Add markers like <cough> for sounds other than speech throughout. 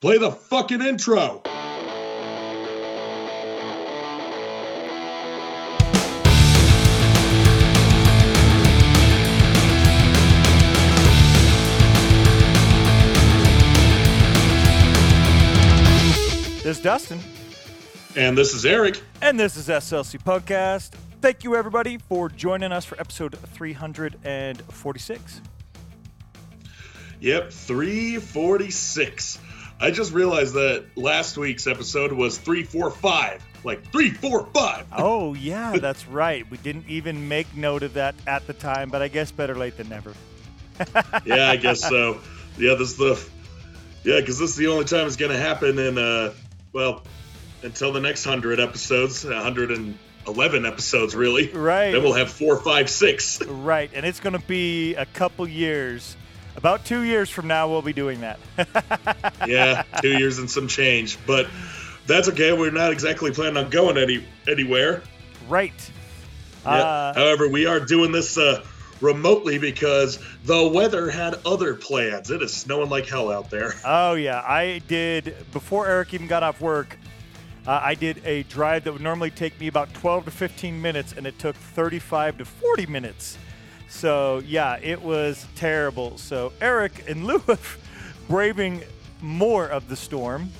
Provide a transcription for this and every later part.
Play the fucking intro. This is Dustin, And this is Eric. and this is SLC Punkcast. Thank you, everybody, for joining us for episode 346. Yep, 346. I just realized that last week's episode was 345. Like 345. <laughs> Oh, yeah, that's right. We didn't even make note of that at the time, but I guess better late than never. <laughs> yeah, I guess so. Yeah, this is the Yeah, cuz this is the only time it's going to happen in uh well, until the next 100 episodes, 111 episodes really. Right. Then we'll have 456. <laughs> Right, and it's going to be a couple years. About two years from now, we'll be doing that. <laughs> yeah, 2 years and some change, but that's okay. We're not exactly planning on going any anywhere. right. Yeah. Uh, However, we are doing this uh, remotely because the weather had other plans. It is snowing like hell out there. <laughs> Oh yeah, I did before Eric even got off work. Uh, I did a drive that would normally take me about 12 to 15 minutes, and it took 35 to 40 minutes. So yeah, it was terrible. So Eric, in lieu of braving more of the storm,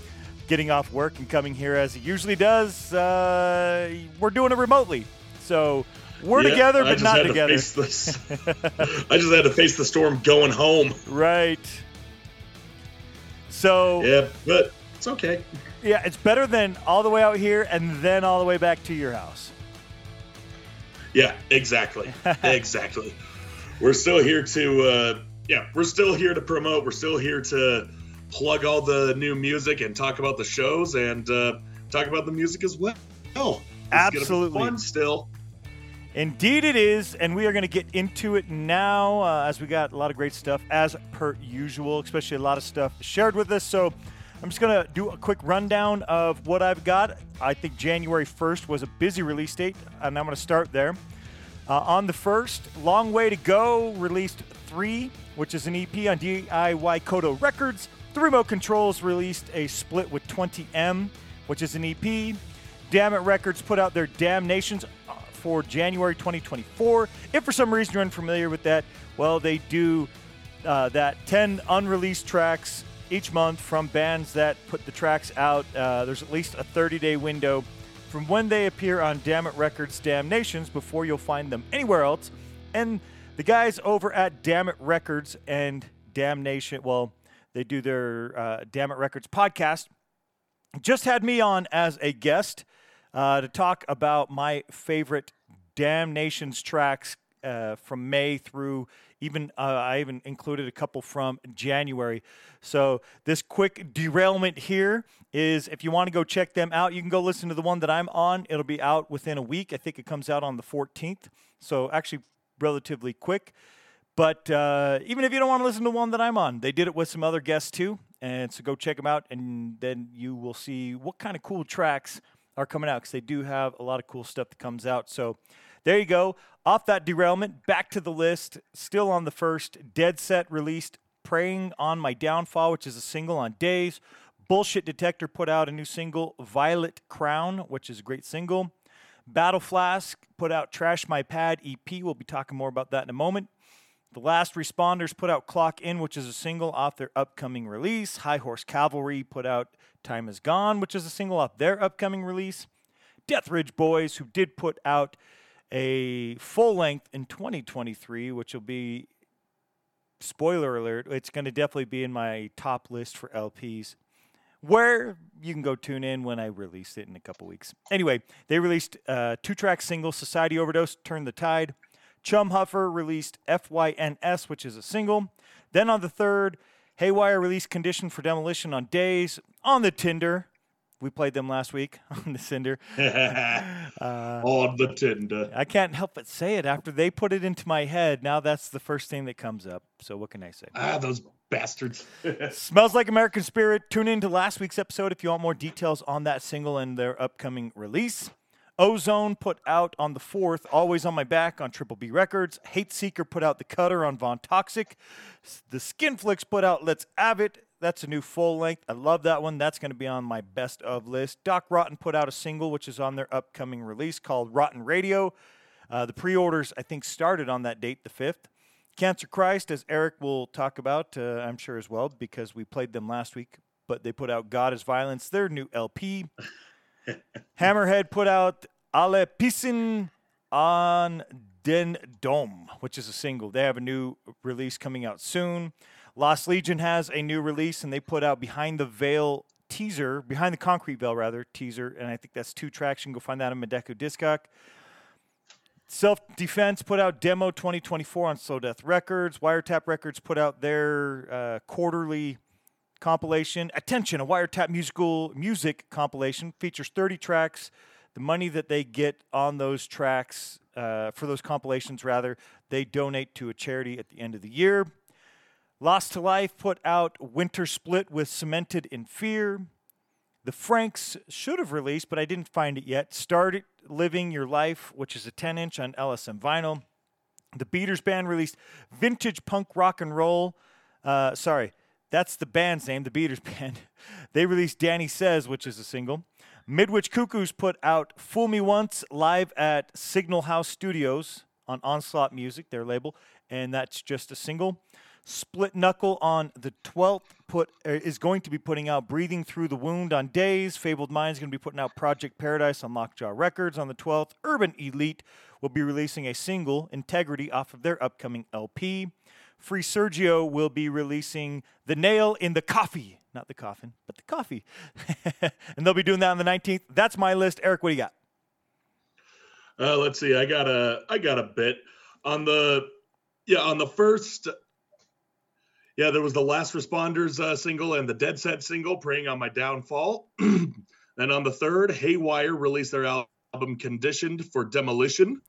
getting off work and coming here as he usually does, uh, we're doing it remotely. So we're Yeah, together, but not to together. this. <laughs> I just had to face the storm going home. Right. So Yeah, but it's okay. Yeah, it's better than all the way out here and then all the way back to your house. Yeah, exactly. <laughs> exactly. We're still here to, uh, yeah, we're still here to promote. We're still here to plug all the new music and talk about the shows and uh, talk about the music as well. It's Absolutely. fun still. Indeed, it is, and we are going to get into it now uh, as we got a lot of great stuff as per usual, especially a lot of stuff shared with us. So I'm just going to do a quick rundown of what I've got. I think January 1st was a busy release date, and I'm going to start there. Uh, on the first, Long Way to Go released three, which is an EP on DIY Kodo Records. The Remote Controls released a split with 20M, which is an EP. Damn It Records put out their Damnations uh, for January 2024. If for some reason you're unfamiliar with that, well, they do uh, that 10 unreleased tracks each month from bands that put the tracks out. Uh, there's at least a 30 day window from when they appear on Damn It Records Damnations before you'll find them anywhere else. And the guys over at Damn It Records and Damnation, well, they do their uh, Damn It Records podcast, just had me on as a guest uh, to talk about my favorite Damnations tracks uh, from May through even uh, I even included a couple from January. So this quick derailment here is if you want to go check them out, you can go listen to the one that I'm on. It'll be out within a week. I think it comes out on the 14th. So actually relatively quick. But uh, even if you don't want to listen to one that I'm on, they did it with some other guests too. And so go check them out, and then you will see what kind of cool tracks are coming out because they do have a lot of cool stuff that comes out. So there you go. Off that derailment, back to the list. Still on the first. Dead Set released Preying on My Downfall, which is a single on Days. Bullshit Detector put out a new single, Violet Crown, which is a great single. Battle Flask put out Trash My Pad EP. We'll be talking more about that in a moment. The Last Responders put out Clock In, which is a single off their upcoming release. High Horse Cavalry put out Time Is Gone, which is a single off their upcoming release. Death Ridge Boys, who did put out a full length in 2023, which will be, spoiler alert, it's going to definitely be in my top list for LPs where you can go tune in when I release it in a couple weeks. Anyway, they released a two track single, Society Overdose, Turn the Tide. Chum Huffer released FYNS, which is a single. Then on the third, Haywire released Condition for Demolition on Days. On the Tinder, we played them last week <laughs> on the Cinder. <laughs> on the Tinder. I can't help but say it after they put it into my head. Now that's the first thing that comes up. So what can I say? Ah, those bastards. <laughs> Smells like American Spirit. Tune in to last week's episode if you want more details on that single and their upcoming release. Ozone put out on the 4th, Always on My Back on Triple B Records. Hate Seeker put out The Cutter on Von Toxic. The Skinflix put out Let's Have It. That's a new full length. I love that one. That's going to be on my best of list. Doc Rotten put out a single, which is on their upcoming release called Rotten Radio. Uh, the pre orders, I think, started on that date, the 5th. Cancer Christ, as Eric will talk about, uh, I'm sure as well, because we played them last week, but they put out God is Violence, their new LP. <laughs> Hammerhead put out Ale Pisin on Den Dom, which is a single. They have a new release coming out soon. Lost Legion has a new release, and they put out Behind the Veil teaser, Behind the Concrete Veil, rather, teaser, and I think that's two tracks. You can go find that on Medeco Discog. Self Defense put out Demo 2024 on Slow Death Records. Wiretap Records put out their uh, quarterly compilation. Attention, a Wiretap musical music compilation features 30 tracks. The money that they get on those tracks, uh, for those compilations rather, they donate to a charity at the end of the year. Lost to Life put out Winter Split with Cemented in Fear. The Franks should have released, but I didn't find it yet. Started Living Your Life, which is a 10 inch on LSM vinyl. The Beaters Band released Vintage Punk Rock and Roll. Uh, sorry, that's the band's name, the Beaters <laughs> Band. they released Danny Says, which is a single. Midwich Cuckoos put out Fool Me Once live at Signal House Studios on Onslaught Music, their label, and that's just a single. Split Knuckle on the 12th put uh, is going to be putting out Breathing Through the Wound on Days. Fabled Mind is going to be putting out Project Paradise on Lockjaw Records on the 12th. Urban Elite will be releasing a single, Integrity, off of their upcoming LP. Free Sergio will be releasing The Nail in the Coffee. Not the coffin, but the coffee. <laughs> and they'll be doing that on the 19th. That's my list. Eric, what do you got? Uh, let's see. I got a I got a bit on the yeah on the first yeah, there was the Last Responders uh, single and the Dead Set single, Preying on My Downfall. <clears throat> and on the third, Haywire released their album Conditioned for Demolition.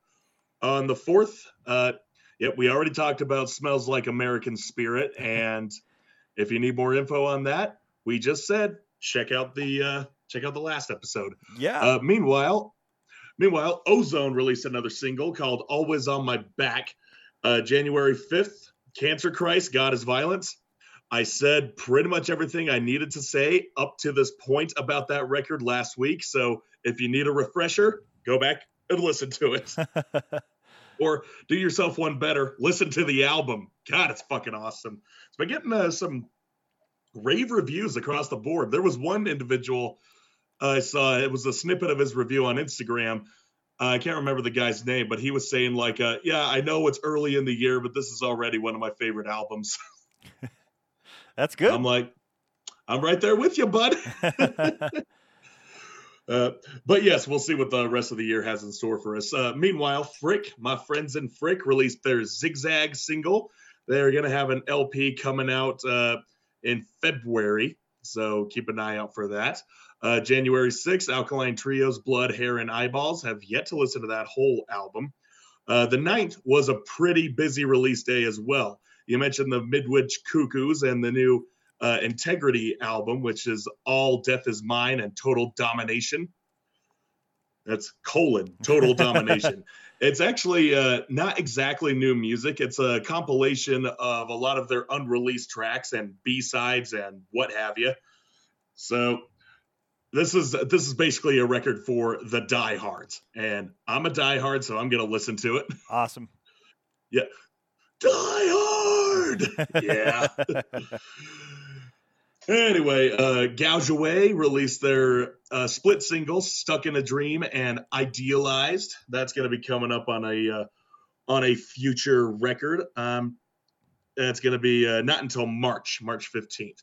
On the fourth, uh, yep, we already talked about Smells Like American Spirit. <laughs> And if you need more info on that, we just said check out the uh, check out the last episode. Yeah. Uh, meanwhile, meanwhile, Ozone released another single called "Always on My Back," uh, January fifth. Cancer Christ, God is Violence. I said pretty much everything I needed to say up to this point about that record last week. So if you need a refresher, go back and listen to it. <laughs> or do yourself one better, listen to the album. God, it's fucking awesome. It's been getting uh, some rave reviews across the board. There was one individual I saw, it was a snippet of his review on Instagram I can't remember the guy's name, but he was saying like, uh, "Yeah, I know it's early in the year, but this is already one of my favorite albums." <laughs> That's good. I'm like, I'm right there with you, bud. <laughs> <laughs> uh, but yes, we'll see what the rest of the year has in store for us. Uh, meanwhile, Frick, my friends in Frick, released their Zigzag single. They're gonna have an LP coming out uh, in February, so keep an eye out for that. Uh, January 6th, Alkaline Trio's Blood, Hair, and Eyeballs. Have yet to listen to that whole album. Uh, the 9th was a pretty busy release day as well. You mentioned the Midwich Cuckoos and the new uh, Integrity album, which is All Death Is Mine and Total Domination. That's colon, Total Domination. <laughs> It's actually uh, not exactly new music. It's a compilation of a lot of their unreleased tracks and B sides and what have you. So this is this is basically a record for the diehards, and I'm a diehard, so I'm gonna listen to it. Awesome. yeah, Die Hard. <laughs> yeah. <laughs> anyway, uh, Gouge Away released their uh, split singles, "Stuck in a Dream" and "Idealized." That's gonna be coming up on a uh, on a future record. Um, that's gonna be uh, not until March, March 15th.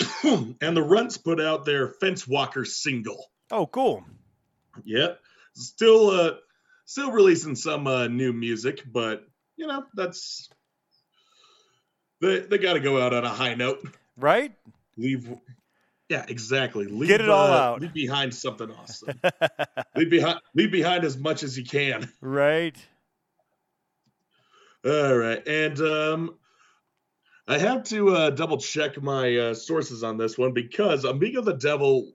<coughs> and the Runts put out their Fence Walker single. Oh, cool. Yep. Still uh still releasing some uh new music, but you know, that's they they gotta go out on a high note. Right? Leave yeah, exactly. Leave, Get it all uh, out. Leave behind something awesome. <laughs> leave behind leave behind as much as you can. Right. All right. And um I have to uh, double check my uh, sources on this one because Amigo the Devil,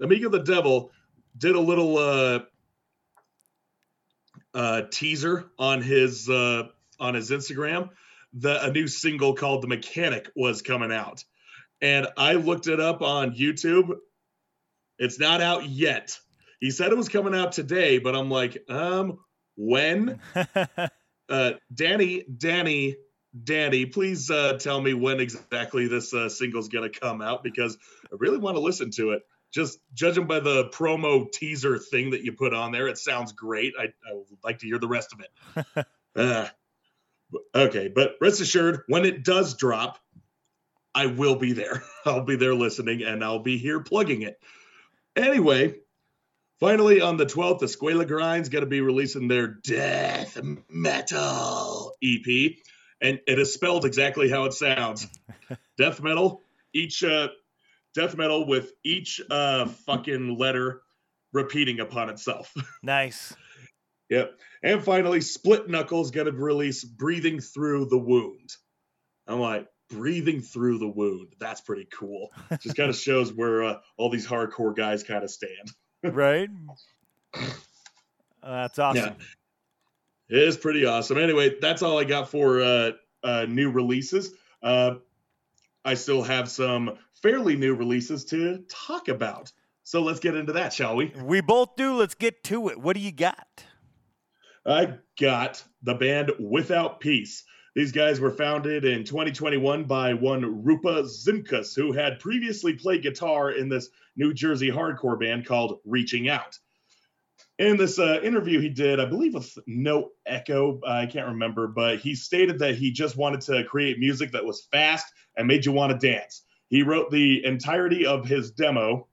Amigo the Devil, did a little uh, uh teaser on his uh, on his Instagram that a new single called "The Mechanic" was coming out, and I looked it up on YouTube. It's not out yet. He said it was coming out today, but I'm like, um, when? <laughs> uh, Danny, Danny, Danny, please uh, tell me when exactly this uh, single's gonna come out because I really want to listen to it. Just judging by the promo teaser thing that you put on there, it sounds great. I, I would like to hear the rest of it. <laughs> uh, okay, but rest assured, when it does drop, I will be there. <laughs> I'll be there listening and I'll be here plugging it. Anyway, finally on the 12th, Escuela Grind's going to be releasing their Death Metal EP. And it is spelled exactly how it sounds <laughs> Death Metal. Each uh, Death Metal with each uh, fucking letter repeating upon itself. <laughs> Nice. yep. And finally, Split Knuckles going to release Breathing Through the Wound. I'm like, breathing through the wound. That's pretty cool. Just kind of <laughs> shows where uh, all these hardcore guys kind of stand. right? that's awesome. Yeah. It is pretty awesome. Anyway, that's all I got for uh, uh, new releases. Uh, I still have some fairly new releases to talk about. So let's get into that, shall we? We both do. Let's get to it. What do you got? I got the band Without Peace. These guys were founded in 2021 by one Rupa Zimkus, who had previously played guitar in this New Jersey hardcore band called Reaching Out. In this uh, interview he did, I believe with No Echo, I can't remember, but he stated that he just wanted to create music that was fast and made you want to dance. He wrote the entirety of his demo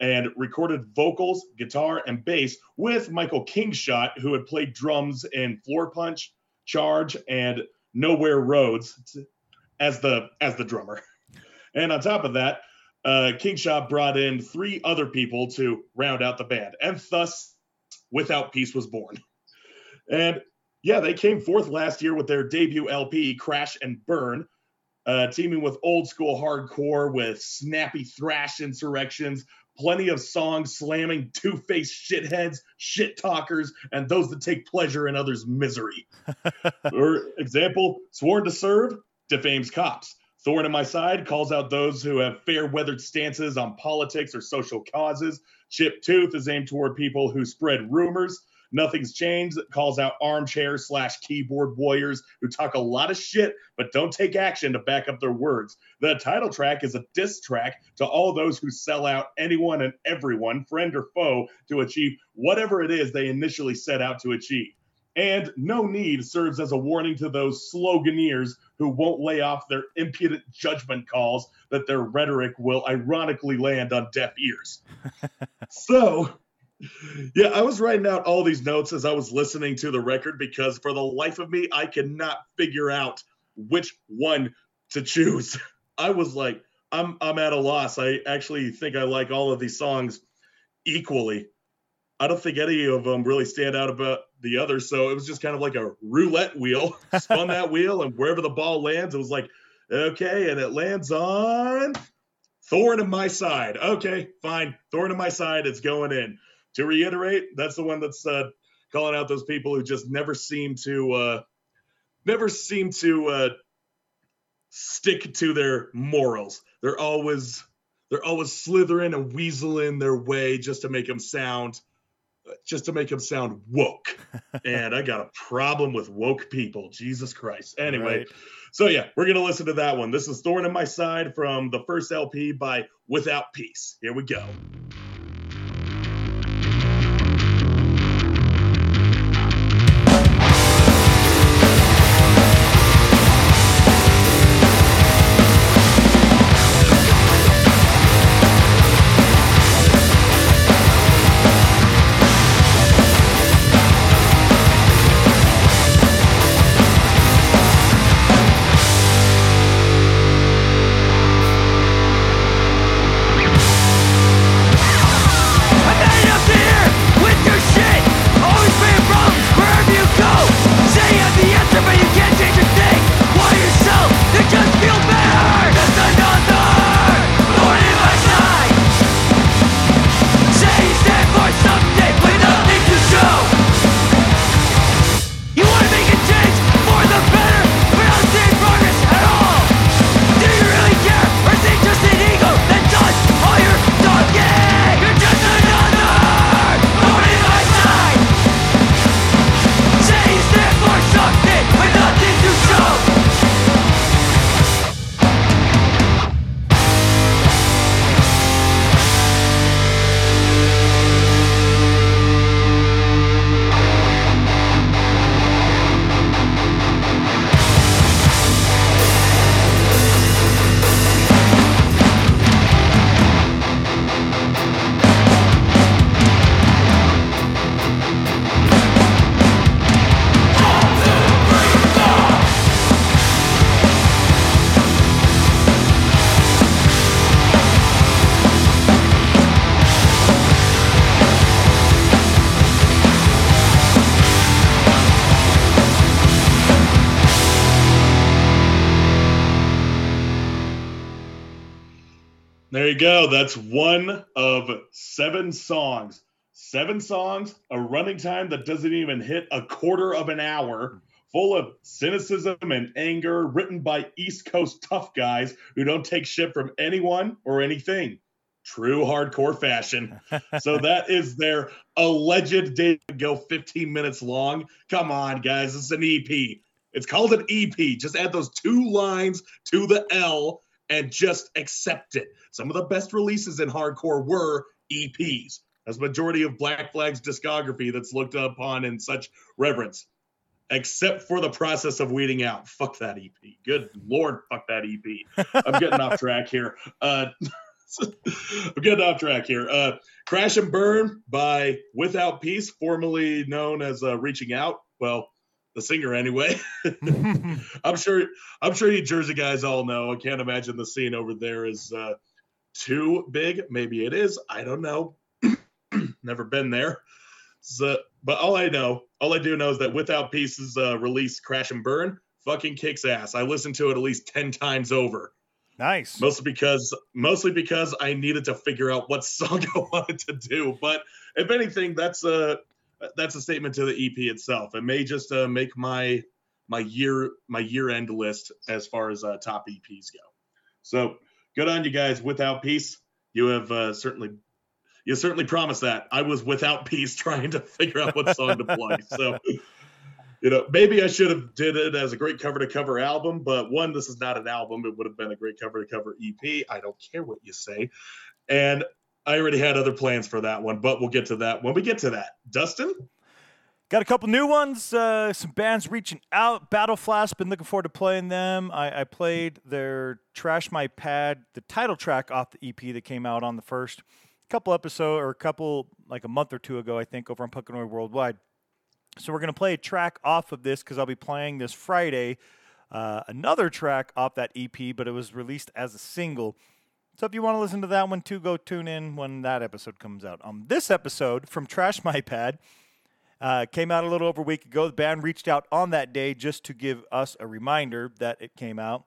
and recorded vocals, guitar, and bass with Michael Kingshot, who had played drums in Floorpunch, Charge, and Nowhere Roads as the as the drummer. And on top of that, uh, Kingshot brought in three other people to round out the band, and thus, Without Peace was born. And yeah, they came fourth last year with their debut LP, Crash and Burn, uh, teaming with old school hardcore with snappy thrash insurrections, plenty of songs slamming two faced shitheads, shit talkers, and those that take pleasure in others' misery. <laughs> For example, Sworn to Serve defames cops. Thorn in My Side calls out those who have fair weathered stances on politics or social causes. Chip Tooth is aimed toward people who spread rumors. Nothing's Changed That calls out armchair slash keyboard warriors who talk a lot of shit but don't take action to back up their words. The title track is a diss track to all those who sell out anyone and everyone, friend or foe, to achieve whatever it is they initially set out to achieve. And No Need serves as a warning to those sloganeers who won't lay off their impudent judgment calls that their rhetoric will ironically land on deaf ears. <laughs> so, yeah, I was writing out all these notes as I was listening to the record because for the life of me, I cannot figure out which one to choose. <laughs> I was like, I'm I'm at a loss. I actually think I like all of these songs equally. I don't think any of them really stand out about the others. So it was just kind of like a roulette wheel. <laughs> Spun that <laughs> wheel, and wherever the ball lands, it was like, okay, and it lands on Thorn in my side. Okay, fine. Thorn in my side. It's going in to reiterate, that's the one that's uh, calling out those people who just never seem to uh, never seem to uh, stick to their morals. They're always they're always slithering and weaseling their way just to make them sound just to make them sound woke. <laughs> and I got a problem with woke people. Jesus Christ. Anyway, right. so yeah, we're gonna listen to that one. This is Thorn in My Side from the first LP by Without Peace. Here we go. Seven songs. Seven songs, a running time that doesn't even hit a quarter of an hour, full of cynicism and anger, written by East Coast tough guys who don't take shit from anyone or anything. True hardcore fashion. <laughs> so that is their alleged date go 15 minutes long. Come on, guys. It's an EP. It's called an EP. Just add those two lines to the L and just accept it. Some of the best releases in hardcore were EPs. As majority of Black Flag's discography that's looked upon in such reverence, except for the process of weeding out. Fuck that EP. Good lord, fuck that EP. I'm getting off track here. Uh, <laughs> I'm getting off track here. Uh, Crash and Burn by Without Peace, formerly known as uh, Reaching Out. Well, the singer anyway. <laughs> I'm sure I'm sure you Jersey guys all know. I can't imagine the scene over there is uh, too big. Maybe it is. I don't know. <clears throat> Never been there. So, but all I know, all I do know is that Without Peace's uh, release, Crash and Burn, fucking kicks ass. I listened to it at least ten times over. Nice. Mostly because mostly because I needed to figure out what <laughs> song I wanted to do. But if anything, that's a that's a statement to the EP itself. It may just uh, make my my year my year end list as far as uh, top EPs go. So good on you guys. Without peace, you have uh, certainly you certainly promised that. I was without peace <laughs> trying to figure out what song to play. So you know maybe I should have did it as a great cover to cover album, but one this is not an album. It would have been a great cover to cover EP. I don't care what you say. And I already had other plans for that one, but we'll get to that when we get to that. Dustin? Got a couple new ones. Uh, some bands reaching out. Battle Flask. Been looking forward to playing them. I, I, played their "Trash My Pad," the title track off the EP that came out on the first couple episode or a couple like a month or two ago, I think, over on Punkanoid Worldwide. So we're gonna play a track off of this because I'll be playing this Friday. Uh, another track off that EP, but it was released as a single. So if you want to listen to that one too, go tune in when that episode comes out. Um, this episode from Trash My Pad uh, came out a little over a week ago. The band reached out on that day just to give us a reminder that it came out.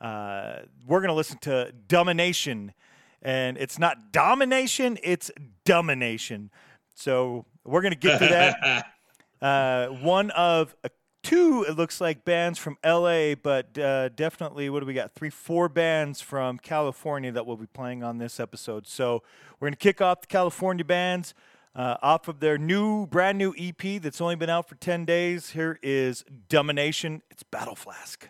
Uh, we're going to listen to Domination, and it's not domination, it's domination. So we're going to get to that. <laughs> Uh, one of a two, it looks like, bands from LA, but uh, definitely, what do we got? Three, four bands from California that will be playing on this episode. So we're going to kick off the California bands uh, off of their new, brand new EP that's only been out for 10 days. Here is Domination. It's Battle Flask.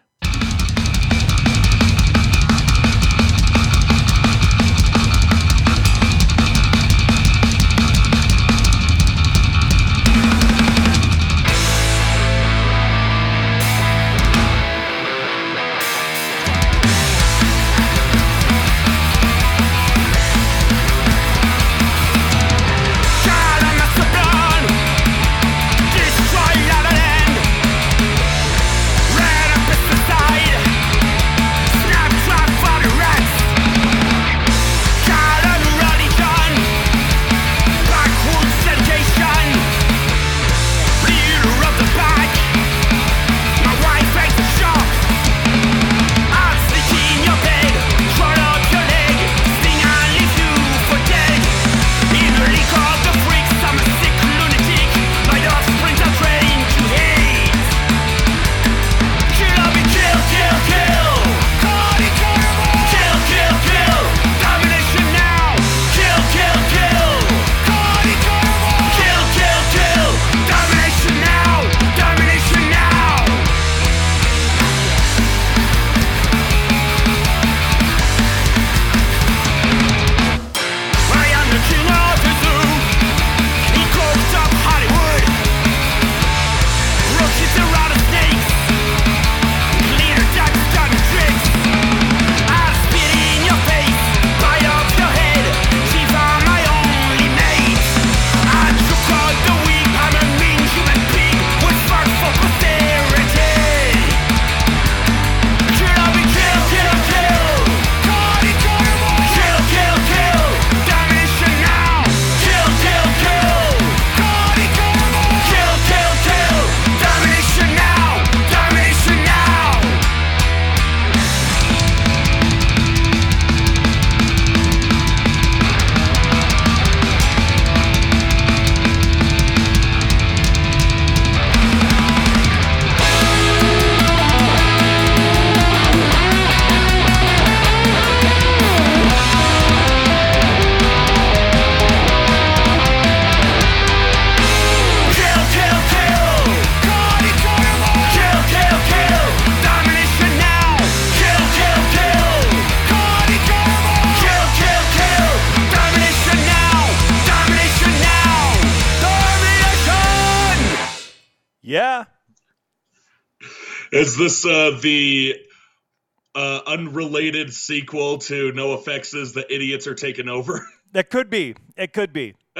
Is this uh, the uh, unrelated sequel to NoFX's "The Idiots Are Taking Over"? <laughs> That could be. It could be. <laughs>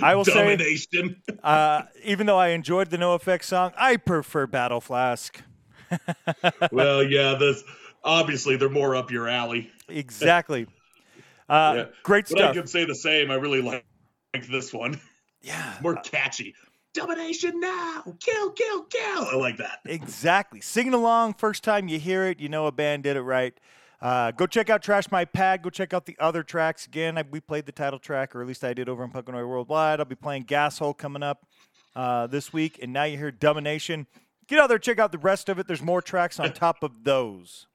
I will say, <laughs> uh, even though I enjoyed the NoFX song, I prefer Battle Flask. well, yeah, this obviously they're more up your alley. Exactly. Uh, Yeah. Great But I can say the same. I really like, like this one. Yeah. More catchy. Domination now. Kill, kill, kill. I like that. Exactly. Singing along, first time you hear it, you know a band did it right. Uh, go check out Trash My Pad. Go check out the other tracks. Again, I, we played the title track, or at least I did over on Punkanoid Worldwide. I'll be playing Gasshole coming up uh, this week. And now you hear Domination. Get out there, check out the rest of it. There's more tracks on top of those.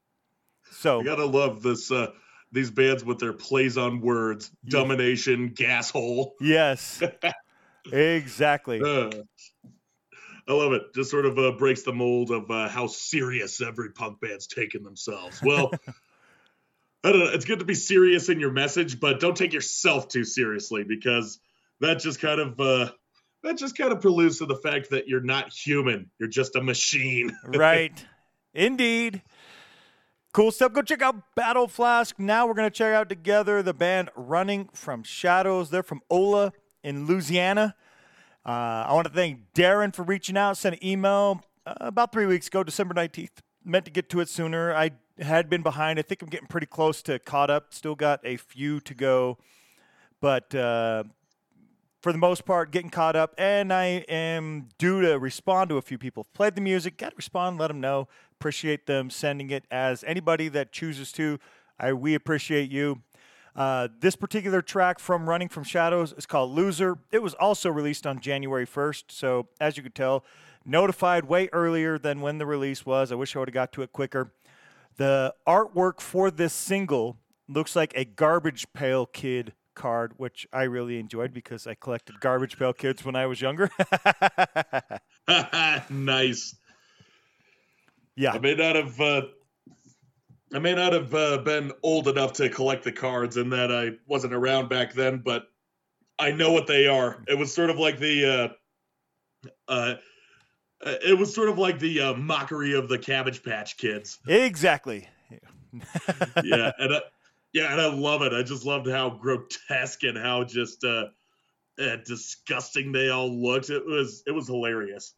So, I gotta love this. Uh, these bands with their plays on words. Domination, gas hole. yes, <laughs> exactly. Uh, I love it. Just sort of uh, breaks the mold of uh, how serious every punk band's taking themselves. Well, <laughs> I don't know. It's good to be serious in your message, but don't take yourself too seriously because that just kind of uh, that just kind of preludes to the fact that you're not human. You're just a machine. <laughs> right. Indeed. Cool stuff. Go check out Battle Flask. Now we're going to check out together the band Running from Shadows. They're from Olla in Louisiana. Uh, I want to thank Darren for reaching out. Sent an email uh, about three weeks ago, December 19th. Meant to get to it sooner. I had been behind. I think I'm getting pretty close to caught up. Still got a few to go. But uh, for the most part, getting caught up, and I am due to respond to a few people. Played the music, got to respond, let them know. Appreciate them sending it. As anybody that chooses to, I we appreciate you. Uh, this particular track from Running from Shadows is called Loser. It was also released on January 1st, so as you could tell, notified way earlier than when the release was. I wish I would have got to it quicker. The artwork for this single looks like a Garbage Pail Kid card, which I really enjoyed because I collected Garbage Pail Kids when I was younger. <laughs> <laughs> nice. yeah, I may not have. Uh, I may not have uh, been old enough to collect the cards, and that I wasn't around back then, but I know what they are. It was sort of like the. Uh, uh, it was sort of like the uh, mockery of the Cabbage Patch Kids. exactly. <laughs> yeah, and I, yeah, and I love it. I just loved how grotesque and how just uh, uh, disgusting they all looked. It was it was hilarious.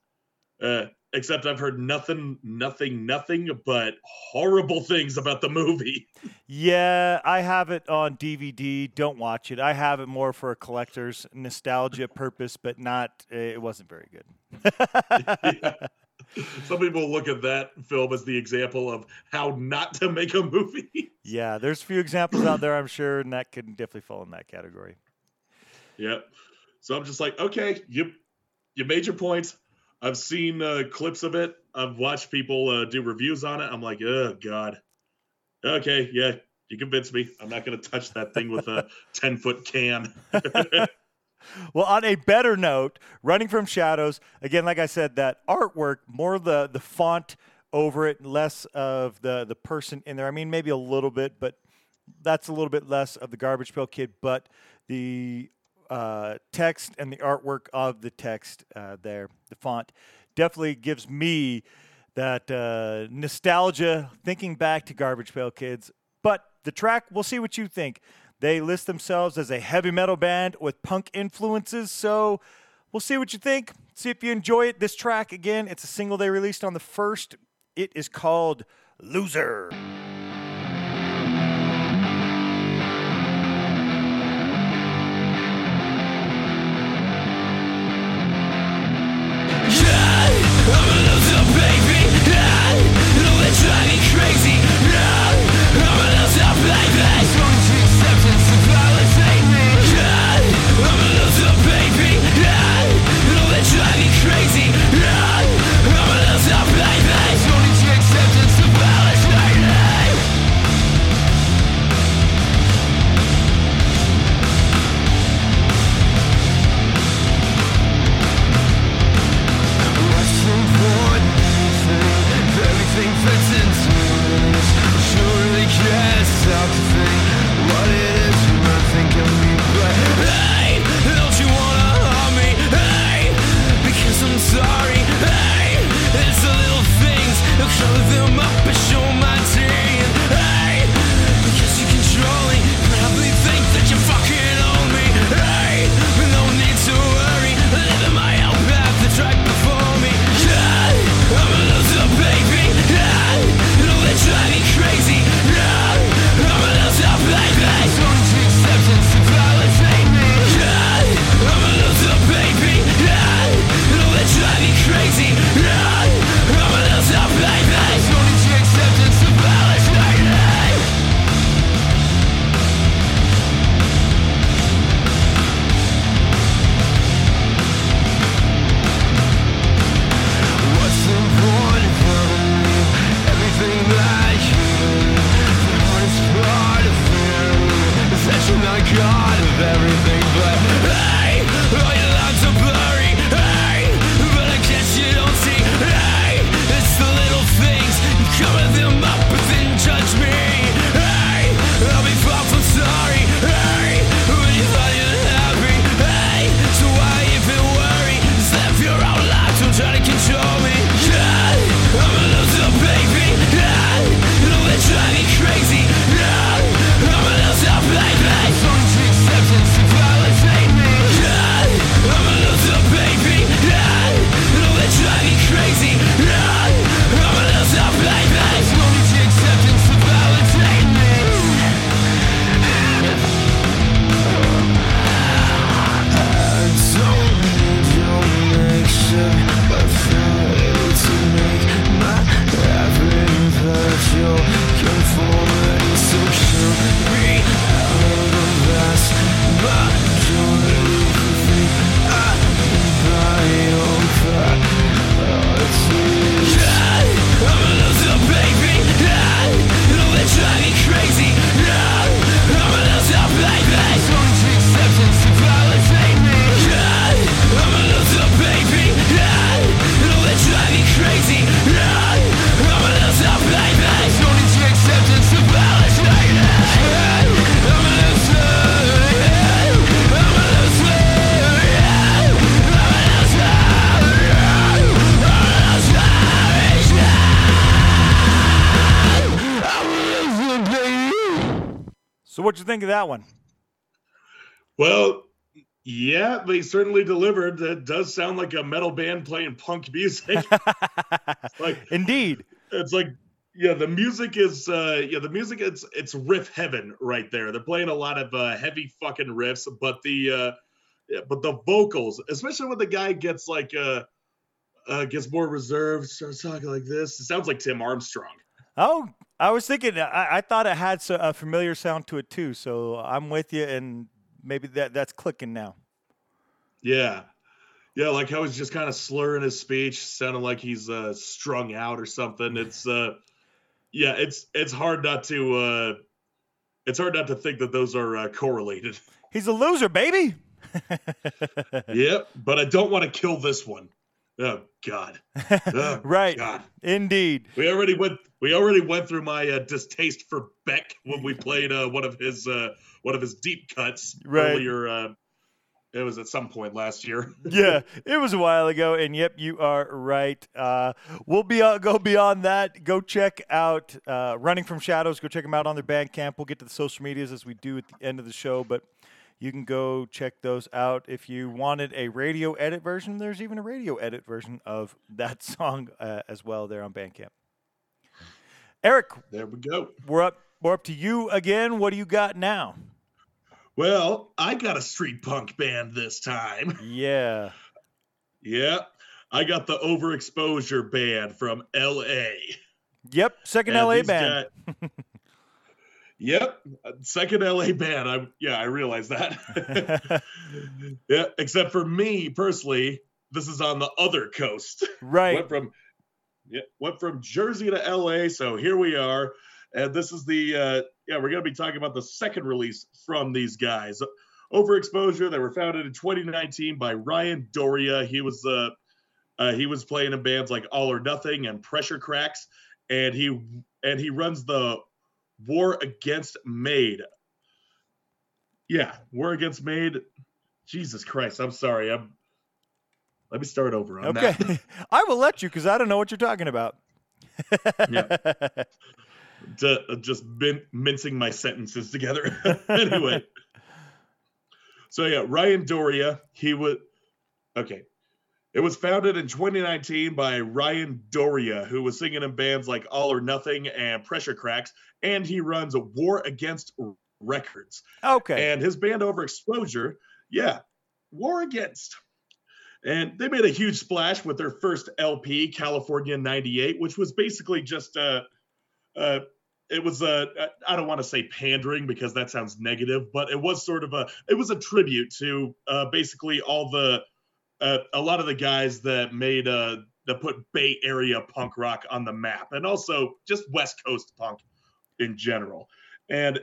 Uh, except I've heard nothing, nothing, nothing but horrible things about the movie. Yeah, I have it on DVD. Don't watch it. I have it more for a collector's nostalgia purpose, but not. Eh, it wasn't very good. <laughs> Yeah. Some people look at that film as the example of how not to make a movie. <laughs> Yeah, there's a few examples out there, I'm sure, and that could definitely fall in that category. Yep. So I'm just like, okay, you you made your point. I've seen uh, clips of it. I've watched people uh, do reviews on it. I'm like, oh god. Okay, yeah, you convinced me. I'm not gonna touch that thing with a <laughs> 10 foot can. <laughs> Well, on a better note, running from shadows again. Like I said, that artwork more the the font over it, less of the the person in there. I mean, maybe a little bit, but that's a little bit less of the garbage pail kid. But the uh, text and the artwork of the text uh, there, the font, definitely gives me that uh, nostalgia, thinking back to Garbage Pail Kids. But the track, we'll see what you think. They list themselves as a heavy metal band with punk influences, so we'll see what you think. See if you enjoy it. This track, again, it's a single they released on the first. It is called Loser. Think of that one? Well, yeah, they certainly delivered. That does sound like a metal band playing punk music. <laughs> like Indeed. it's like yeah, the music is uh yeah, the music it's it's riff heaven right there. They're playing a lot of uh heavy fucking riffs, but the uh yeah, but the vocals, especially when the guy gets like uh uh gets more reserved, starts talking like this. It sounds like Tim Armstrong. Oh, I was thinking. I, I thought it had so- a familiar sound to it too. So I'm with you, and maybe that that's clicking now. Yeah. Yeah, like how he's just kind of slurring his speech, sounding like he's uh strung out or something. <laughs> It's uh yeah, it's it's hard not to uh it's hard not to think that those are uh, correlated. He's a loser, baby. <laughs> yep, but I don't want to kill this one. Oh God. <laughs> Oh, right. God. Indeed. We already went. We already went through my uh, distaste for Beck when we played uh, one of his uh, one of his deep cuts Right. earlier. Uh, it was at some point last year. <laughs> yeah, it was a while ago, and yep, you are right. Uh, we'll be uh, go beyond that. Go check out uh, Running from Shadows. Go check them out on their Bandcamp. We'll get to the social medias as we do at the end of the show, but you can go check those out. If you wanted a radio edit version, there's even a radio edit version of <laughs> that song uh, as well there on Bandcamp. Eric, There we go. we're up. We're up to you again. What do you got now? Well, I got a street punk band this time. <laughs> Yeah. Yeah, I got the Overexposure band from L.A. Yep. Second And LA band. <laughs> yep, second LA band. I yeah, I realize that. <laughs> yeah, except for me personally, this is on the other coast. right. Went from yeah, went from Jersey to LA. So here we are, and this is the uh, yeah. We're gonna be talking about the second release from these guys. Overexposure. They were founded in 2019 by Ryan Doria. He was uh, uh he was playing in bands like All or Nothing and Pressure Cracks, and he and he runs the War Against Made. Yeah, War Against Made. Jesus Christ, I'm sorry. I'm. Let me start over on that. Okay. <laughs> I will let you because I don't know what you're talking about. Yeah. <laughs> to, uh, just min- mincing my sentences together. <laughs> anyway, so yeah, Ryan Doria, he was okay. It was founded in 2019 by Ryan Doria, who was singing in bands like All or Nothing and Pressure Cracks, and he runs a War Against Records. okay. And his band Overexposure, yeah, War Against. And they made a huge splash with their first LP, California 98, which was basically just uh uh it was a I don't want to say pandering because that sounds negative, but it was sort of a it was a tribute to uh basically all the uh, a lot of the guys that made uh that put Bay Area punk rock on the map and also just West Coast punk in general. And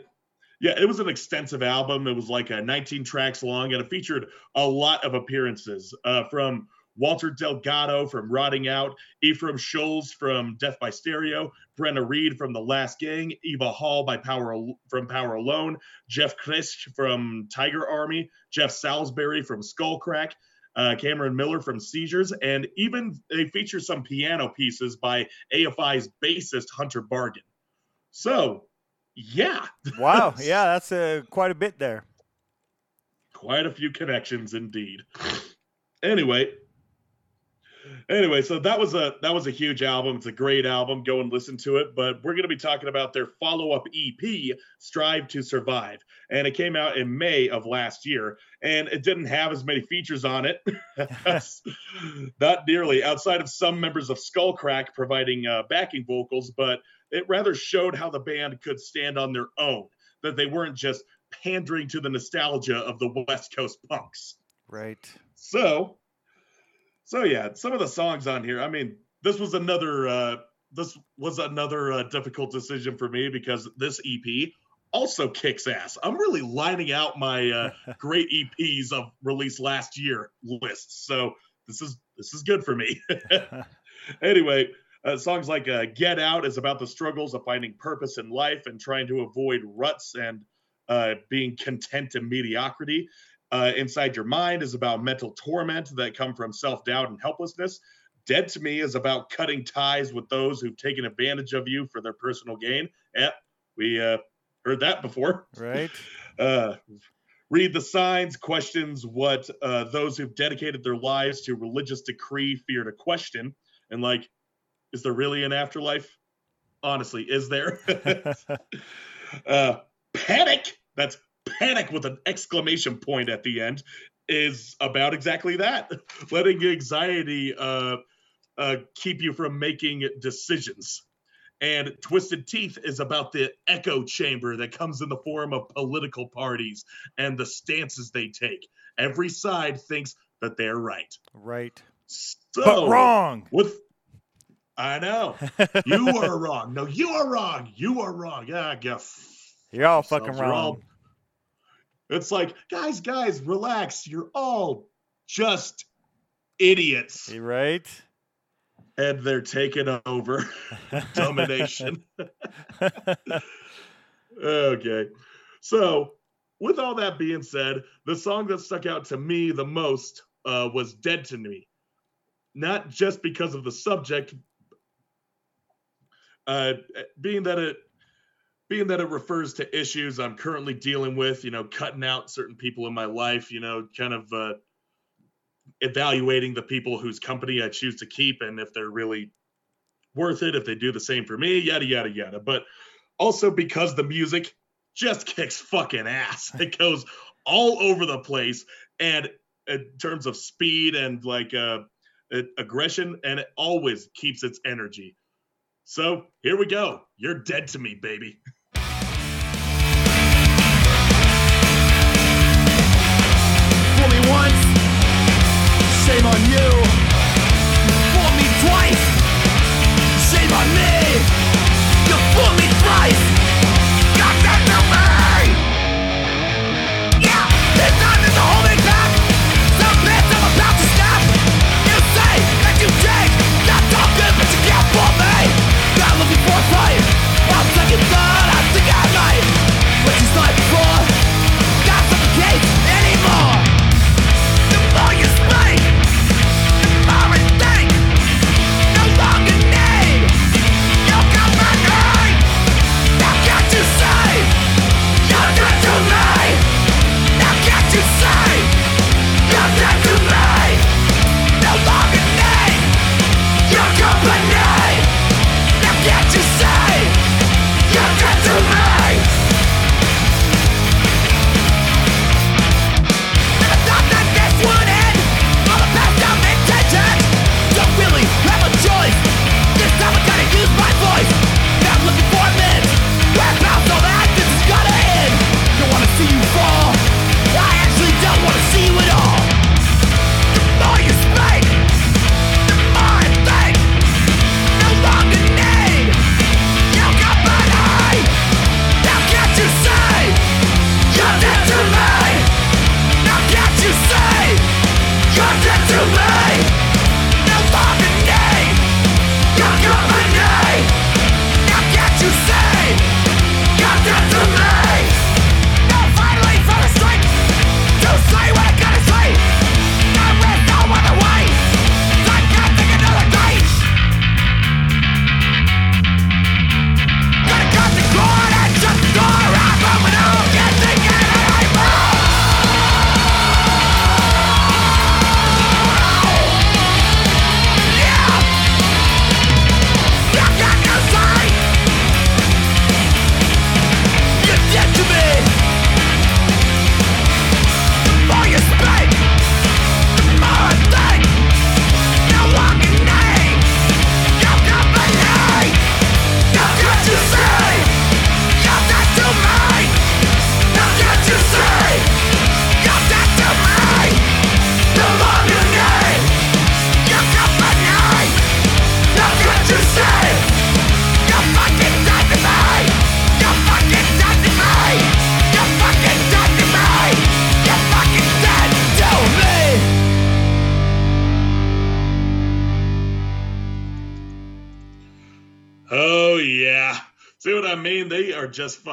yeah, it was an extensive album. It was like a 19 tracks long, and it featured a lot of appearances uh, from Walter Delgado from Rotting Out, Efrem Schulz from Death by Stereo, Brenna Reed from The Last Gang, Eva Hall by Power from Power Alone, Jeff Krisch from Tiger Army, Jeff Salisbury from Skullcrack, uh, Cameron Miller from Seizures, and even they feature some piano pieces by AFI's bassist Hunter Burgan. So, yeah. <laughs> Wow. Yeah, that's uh, quite a bit there. Quite a few connections indeed. Anyway, anyway, so that was a that was a huge album. It's a great album. Go and listen to it. But we're going to be talking about their follow up EP, "Strive to Survive," and it came out in May of last year. And it didn't have as many features on it, <laughs> <laughs> not nearly, outside of some members of Skullcrack providing uh, backing vocals. But it rather showed how the band could stand on their own. That they weren't just pandering to the nostalgia of the West Coast punks. Right. So so yeah, some of the songs on here. I mean, this was another uh, this was another uh, difficult decision for me because this EP also kicks ass. I'm really lining out my uh, <laughs> great EPs of release last year lists. So this is this is good for me. <laughs> <laughs> anyway, uh, songs like uh, "Get Out" is about the struggles of finding purpose in life and trying to avoid ruts and uh, being content in mediocrity. Uh, Inside Your Mind is about mental torment that come from self doubt and helplessness. Dead to Me is about cutting ties with those who've taken advantage of you for their personal gain. Yeah, we uh, heard that before. Right. <laughs> Uh, read the signs, questions what uh, those who've dedicated their lives to religious decree fear to question. And like, is there really an afterlife? Honestly, is there? <laughs> <laughs> uh, panic. That's panic with an exclamation point at the end is about exactly that. <laughs> Letting anxiety uh, uh, keep you from making decisions. And twisted teeth is about the echo chamber that comes in the form of political parties and the stances they take. Every side thinks that they're right. Right. So but wrong! with i know. <laughs> You are wrong. No you are wrong. You are wrong. Yeah i guess. You're all fucking wrong. all- it's like, guys, guys, relax. You're all just idiots. Right And they're taking over <laughs> domination. <laughs> okay. So, with all that being said, the song that stuck out to me the most uh, was Dead to Me. Not just because of the subject, uh, being that it being that it refers to issues I'm currently dealing with, you know, cutting out certain people in my life, you know, kind of uh, evaluating the people whose company I choose to keep and if they're really worth it, if they do the same for me, yada, yada, yada. But also because the music just <laughs> kicks fucking ass. It goes all over the place. And in terms of speed and like uh, aggression, and it always keeps its energy. So here we go. You're dead to me, baby. <laughs>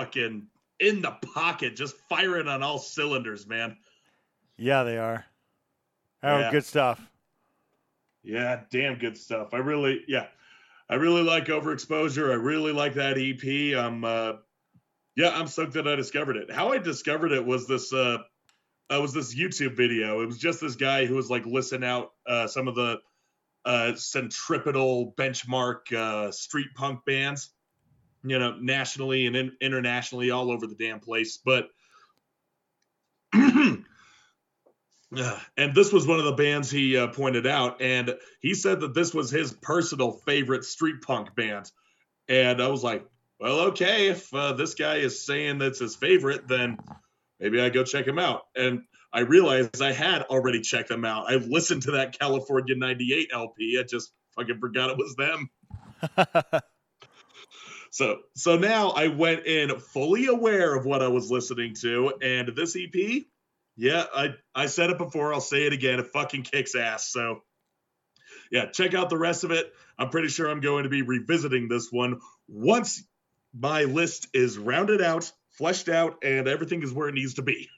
fucking in the pocket, just firing on all cylinders, man. Yeah, they are. Oh, Yeah. good stuff. Yeah, damn good stuff. I really, yeah, I really like Overexposure. I really like that EP. I'm, uh, yeah, I'm stoked that I discovered it. How I discovered it was this, uh, uh, was this YouTube video. It was just this guy who was like listing out uh, some of the uh, centripetal benchmark uh, street punk bands, you know, nationally and in- internationally, all over the damn place. But <clears throat> Uh, and this was one of the bands he uh, pointed out, and he said that this was his personal favorite street punk band. And I was like, well, okay, if uh, this guy is saying that's his favorite, then maybe I go check him out. And I realized I had already checked them out. I've listened to that California 98 LP. I just fucking forgot it was them. <laughs> So so now I went in fully aware of what I was listening to, and this EP, yeah, I I said it before, I'll say it again, it fucking kicks ass. So yeah, check out the rest of it. I'm pretty sure I'm going to be revisiting this one once my list is rounded out, fleshed out, and everything is where it needs to be.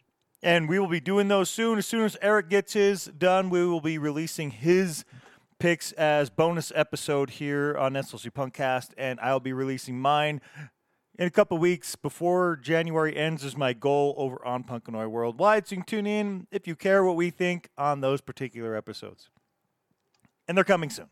And we will be doing those soon. As soon as Eric gets his done, we will be releasing his picks as bonus episode here on SLC Punkcast, and I'll be releasing mine in a couple weeks before January ends. Is my goal over on Punkanoid Worldwide. So you can tune in if you care what we think on those particular episodes, and they're coming soon.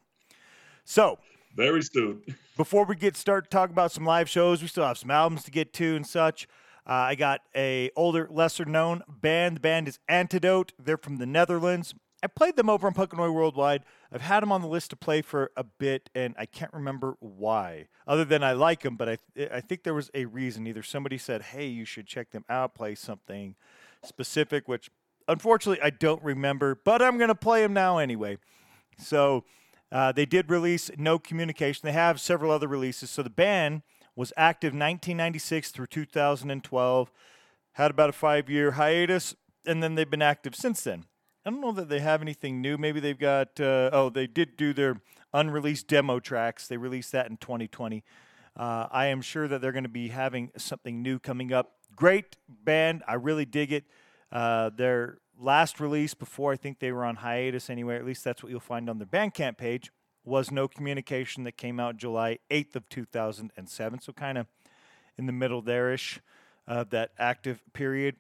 So Very soon. <laughs> before we get start talk about some live shows, we still have some albums to get to and such. Uh, I got a older, lesser known band. The band is Antidote. They're from the Netherlands. I played them over on Punkanoid Worldwide. I've had them on the list to play for a bit, and I can't remember why. Other than I like them, but I I think there was a reason. Either somebody said, "Hey, you should check them out," play something specific, which unfortunately I don't remember. But I'm gonna play them now anyway. So uh, they did release No Communication. They have several other releases. So the band was active 1996 through 2012, had about a five year hiatus, and then they've been active since then. I don't know that they have anything new. Maybe they've got, uh, oh, they did do their unreleased demo tracks. They released that in 2020. Uh, I am sure that they're going to be having something new coming up. Great band. I really dig it. Uh, their last release before I think they were on hiatus anyway, at least that's what you'll find on their Bandcamp page, was No Communication that came out July 8th of 2007. So kind of in the middle there-ish of that active period.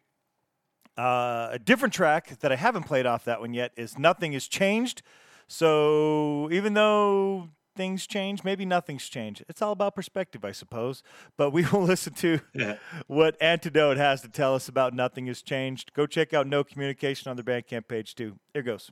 Uh, a different track that I haven't played off that one yet is Nothing Has Changed. So even though things change, maybe nothing's changed. It's all about perspective, I suppose. But we <laughs> will listen to Yeah. what Antidote has to tell us about Nothing Has Changed. Go check out No Communication on their Bandcamp page too. Here goes.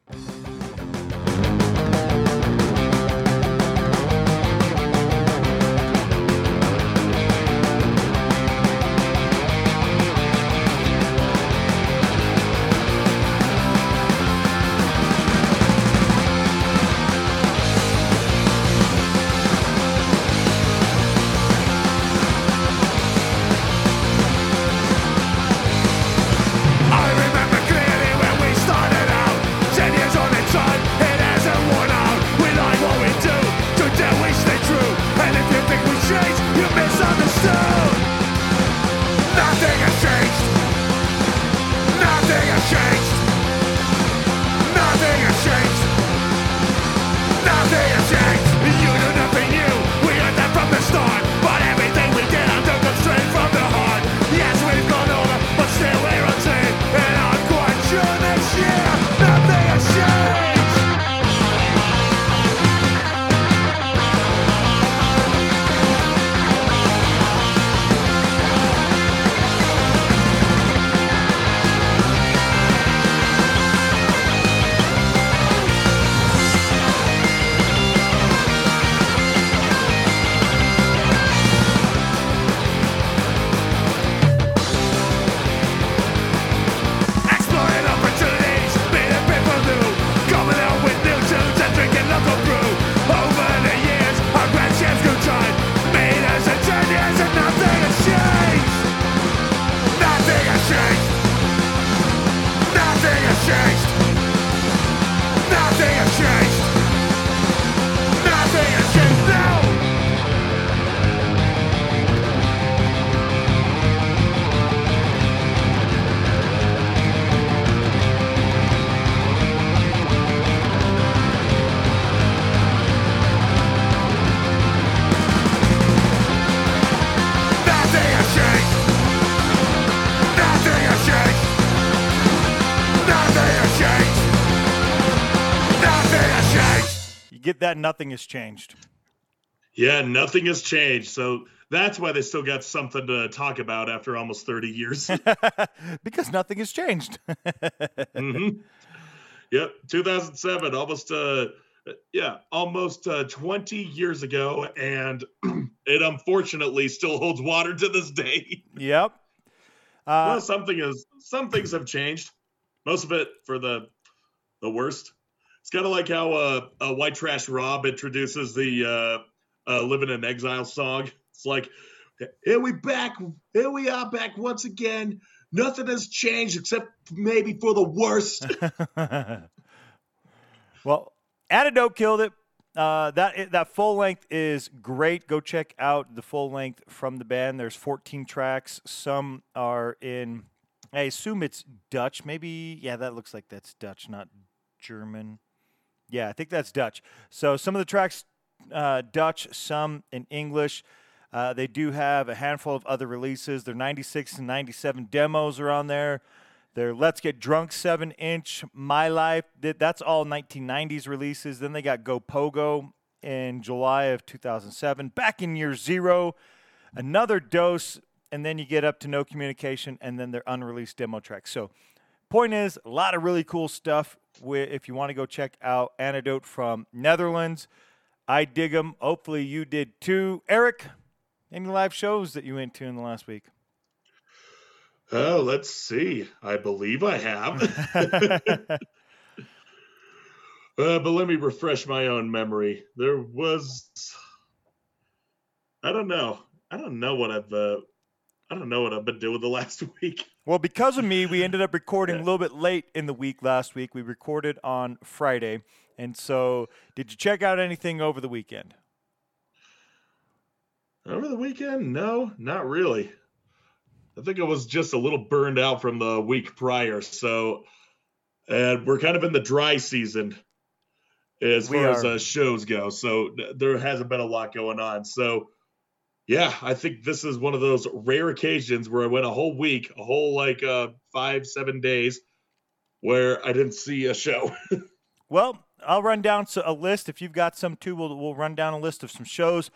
That, nothing has changed. Yeah, nothing has changed. So that's why they still got something to talk about after almost 30 years. <laughs> because nothing has changed. <laughs> hmm Yep, 2007, almost uh, yeah, almost uh, 20 years ago, and <clears throat> it unfortunately still holds water to this day. <laughs> yep. Uh, well, something is some things have changed. Most of it for the the worst. It's kind of like how uh, uh, White Trash Rob introduces the uh, uh, "Living in Exile" song. It's like, here we back, here we are back once again. Nothing has changed except maybe for the worst. <laughs> well, Antidote killed it. Uh, that that full length is great. Go check out the full length from the band. There's 14 tracks. Some are in. I assume it's Dutch. Maybe yeah, that looks like that's Dutch, not German. Yeah, I think that's Dutch. So some of the tracks uh, Dutch, some in English. Uh, they do have a handful of other releases. Their 96 and 97 demos are on there. Their Let's Get Drunk 7 inch, My Life, that's all 1990s releases. Then they got Go Pogo in July of 2007. Back in year zero, another dose, and then you get up to No Communication and then their unreleased demo tracks. So, point is, a lot of really cool stuff. If you want to go check out Antidote from Netherlands, I dig them. Hopefully, you did too. Eric, any live shows that you went to in the last week? Oh, let's see. I believe I have. <laughs> uh, but let me refresh my own memory. There was, I don't know. I don't know what I've, uh, I don't know what I've been doing the last <laughs> week. Well, because of me, we <laughs> ended up recording yeah. a little bit late in the week last week. We recorded on Friday. And so, did you check out anything over the weekend? Over the weekend? No, not really. I think I was just a little burned out from the week prior. So, and we're kind of in the dry season as we far are. as uh, shows go. So there hasn't been a lot going on. So, yeah, I think this is one of those rare occasions where I went a whole week, a whole like uh, five, seven days, where I didn't see a show. <laughs> well, I'll run down a list. If you've got some too, we'll, we'll run down a list of some shows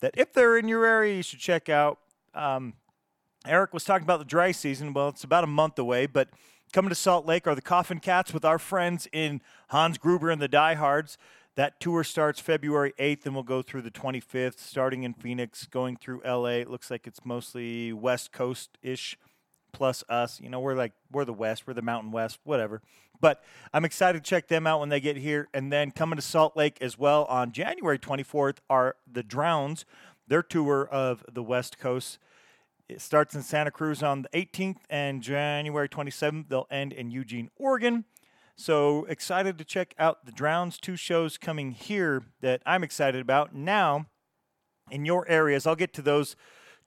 that if they're in your area, you should check out. Um, Eric was talking about the dry season. Well, it's about a month away, but coming to Salt Lake are the Coffin Cats with our friends in Hans Gruber and the Diehards. That tour starts February 8th and will go through the 25th, starting in Phoenix, going through LA. It looks like it's mostly West Coast ish, plus us. You know, we're like, we're the West, we're the Mountain West, whatever. But I'm excited to check them out when they get here. And then coming to Salt Lake as well on January 24th are the Drowns, their tour of the West Coast. It starts in Santa Cruz on the 18th and January 27th. They'll end in Eugene, Oregon. So excited to check out the Drowns. Two shows coming here that I'm excited about. Now, in your areas, I'll get to those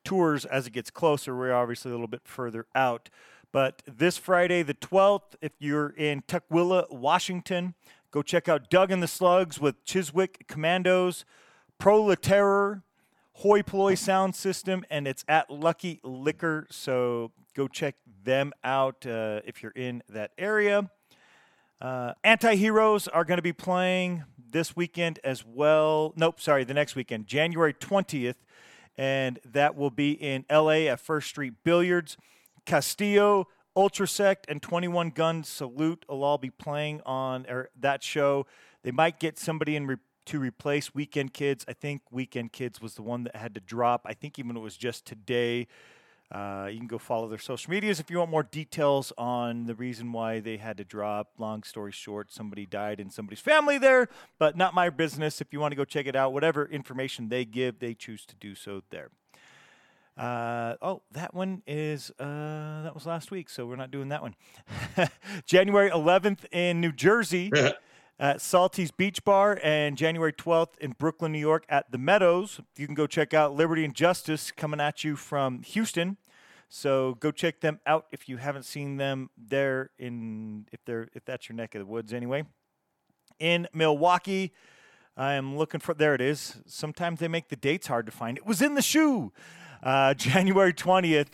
tours as it gets closer. We're obviously a little bit further out. But this Friday, the 12th, if you're in Tukwila, Washington, go check out Doug and the Slugs with Chiswick Commandos, Proletariat, Hoi Polloi sound system, and it's at Lucky Liquor. So go check them out uh, if you're in that area. Uh, Anti Heroes are going to be playing this weekend as well. Nope, sorry, the next weekend, January 20th, and that will be in LA at First Street Billiards. Castillo, Ultrasect, and 21 Gun Salute will all be playing on er, that show. They might get somebody in re- to replace Weekend Kids. I think Weekend Kids was the one that had to drop. I think even it was just today. Uh, you can go follow their social medias if you want more details on the reason why they had to drop. Long story short, somebody died in somebody's family there, but not my business. If you want to go check it out, whatever information they give, they choose to do so there. Uh, oh, that one is uh, that was last week, so we're not doing that one. <laughs> January 11th in New Jersey. <laughs> at Salty's Beach Bar and January 12th in Brooklyn, New York at the Meadows. You can go check out Liberty and Justice coming at you from Houston. So go check them out if you haven't seen them there in if they're if that's your neck of the woods anyway. In Milwaukee, I am looking for there it is. Sometimes they make the dates hard to find. It was in the shoe. Uh, <laughs> January 20th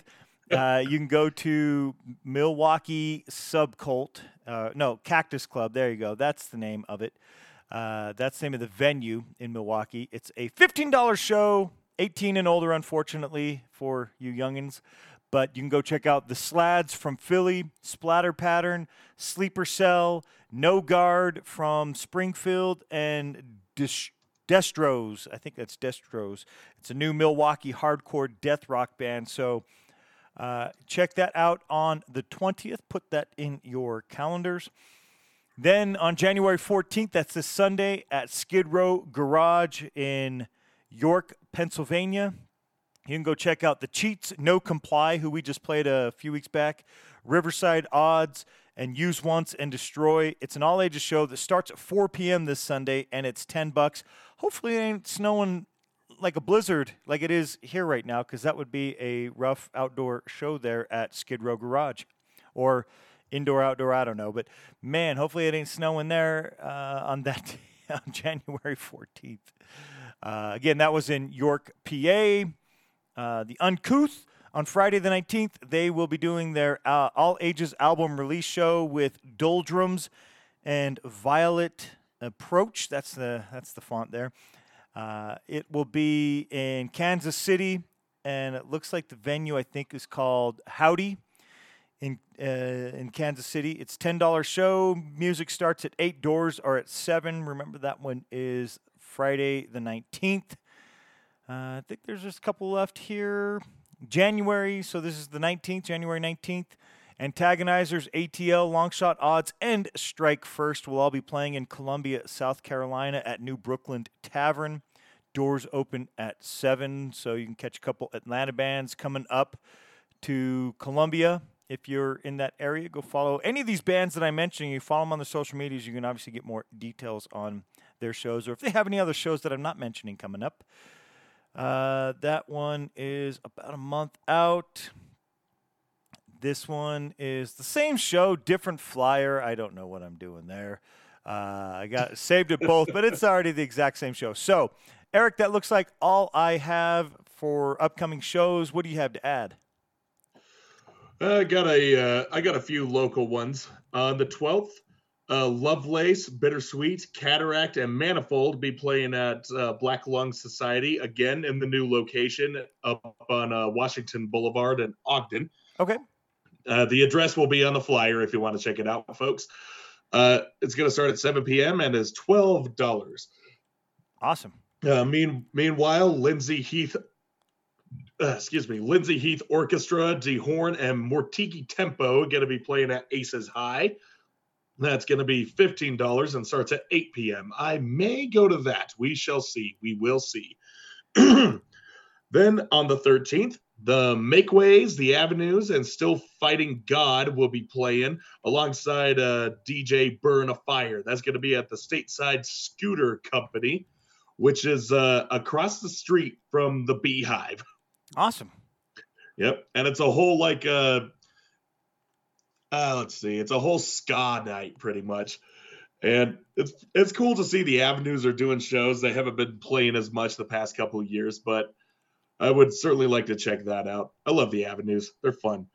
uh, you can go to Milwaukee Subcult. Uh, no, Cactus Club. There you go. That's the name of it. Uh, that's the name of the venue in Milwaukee. It's a $15 show, 18 and older, unfortunately, for you youngins. But you can go check out the Slads from Philly, Splatter Pattern, Sleeper Cell, No Guard from Springfield, and Destros. I think that's Destros. It's a new Milwaukee hardcore death rock band. So uh, check that out on the 20th. Put that in your calendars. Then on January 14th, that's this Sunday at Skid Row Garage in York, Pennsylvania. You can go check out the Cheats No Comply, who we just played a few weeks back, Riverside Odds, and Use Once and Destroy. It's an all ages show that starts at 4 p.m. this Sunday, and it's 10 bucks. Hopefully, it ain't snowing like a blizzard like it is here right now, because that would be a rough outdoor show there at Skid Row Garage. Or indoor, outdoor, I don't know. But man, hopefully it ain't snowing there uh, on that <laughs> on January 14th. Uh, again, that was in York, PA. Uh, the Uncouth on Friday the 19th, they will be doing their uh, all ages album release show with Doldrums and Violet Approach. That's the that's the font there. Uh, it will be in Kansas City, and it looks like the venue I think is called Howdy in uh, in Kansas City. It's ten dollar show. Music starts at eight. Doors are at seven. Remember that one is Friday the nineteenth. Uh, I think there's just a couple left here. January, so this is the 19th, January 19th. Antagonizers, ATL, Longshot Odds, and Strike First will all be playing in Columbia, South Carolina at New Brooklyn Tavern. Doors open at 7, so you can catch a couple Atlanta bands coming up to Columbia. If you're in that area, go follow any of these bands that I mentioned. You follow them on the social medias, you can obviously get more details on their shows or if they have any other shows that I'm not mentioning coming up. Uh, that one is about a month out. This one is the same show, different flyer. I don't know what I'm doing there. Uh, I got saved it both, but it's already the exact same show. So, Eric, that looks like all I have for upcoming shows. What do you have to add? I got a uh, I got a few local ones. On the 12th, uh, Lovelace, Bittersweet, Cataract, and Manifold be playing at uh, Black Lung Society again in the new location up on uh, Washington Boulevard in Ogden. Okay. Uh, the address will be on the flyer if you want to check it out, folks. Uh, it's going to start at 7 p.m. and is $12. Awesome. Uh, mean, meanwhile, Lindsay Heath, uh, excuse me, Lindsay Heath Orchestra, D Horn, and Mortiki Tempo going to be playing at Aces High. That's going to be $15 and starts at 8 p.m. I may go to that. We shall see. We will see. <clears throat> then on the 13th, the Makeways, the Avenues, and Still Fighting God will be playing alongside uh, DJ Burn a Fire. That's going to be at the Stateside Scooter Company, which is uh, across the street from the Beehive. Awesome. Yep, and it's a whole like uh, uh let's see, it's a whole ska night pretty much. And it's it's cool to see the Avenues are doing shows. They haven't been playing as much the past couple of years, but I would certainly like to check that out. I love the Avenues. They're fun.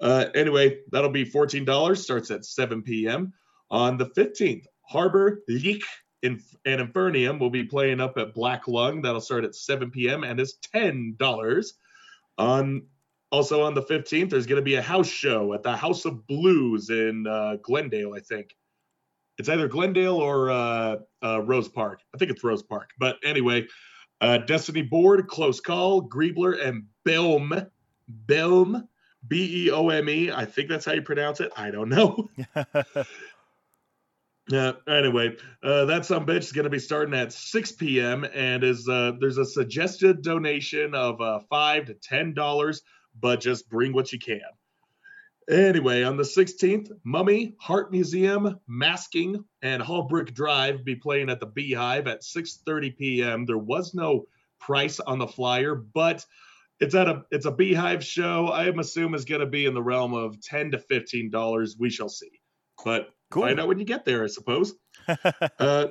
Uh, anyway, that'll be $14. Starts at 7 p.m. On the 15th, Harbor Leak and Infernium will be playing up at Black Lung. That'll start at 7 p.m. and is $10. On also on the 15th, there's going to be a house show at the House of Blues in uh, Glendale, I think. It's either Glendale or uh, uh, Rose Park. I think it's Rose Park. But anyway, uh, Destiny Board, Close Call, Griebler, and Belm. Belm. B E O M E. I think that's how you pronounce it. I don't know. <laughs> <laughs> Yeah. anyway, uh, that some bitch is going to be starting at 6 p.m. and is uh, there's a suggested donation of uh, five to ten dollars, but just bring what you can. Anyway, on the 16th, Mummy, Heart Museum, Masking, and Hallbrook Drive be playing at the Beehive at 6:30 p.m. There was no price on the flyer, but it's at a it's a Beehive show. I am assume is going to be in the realm of 10 to 15 dollars. We shall see, but Cool. find out when you get there, I suppose. <laughs> uh,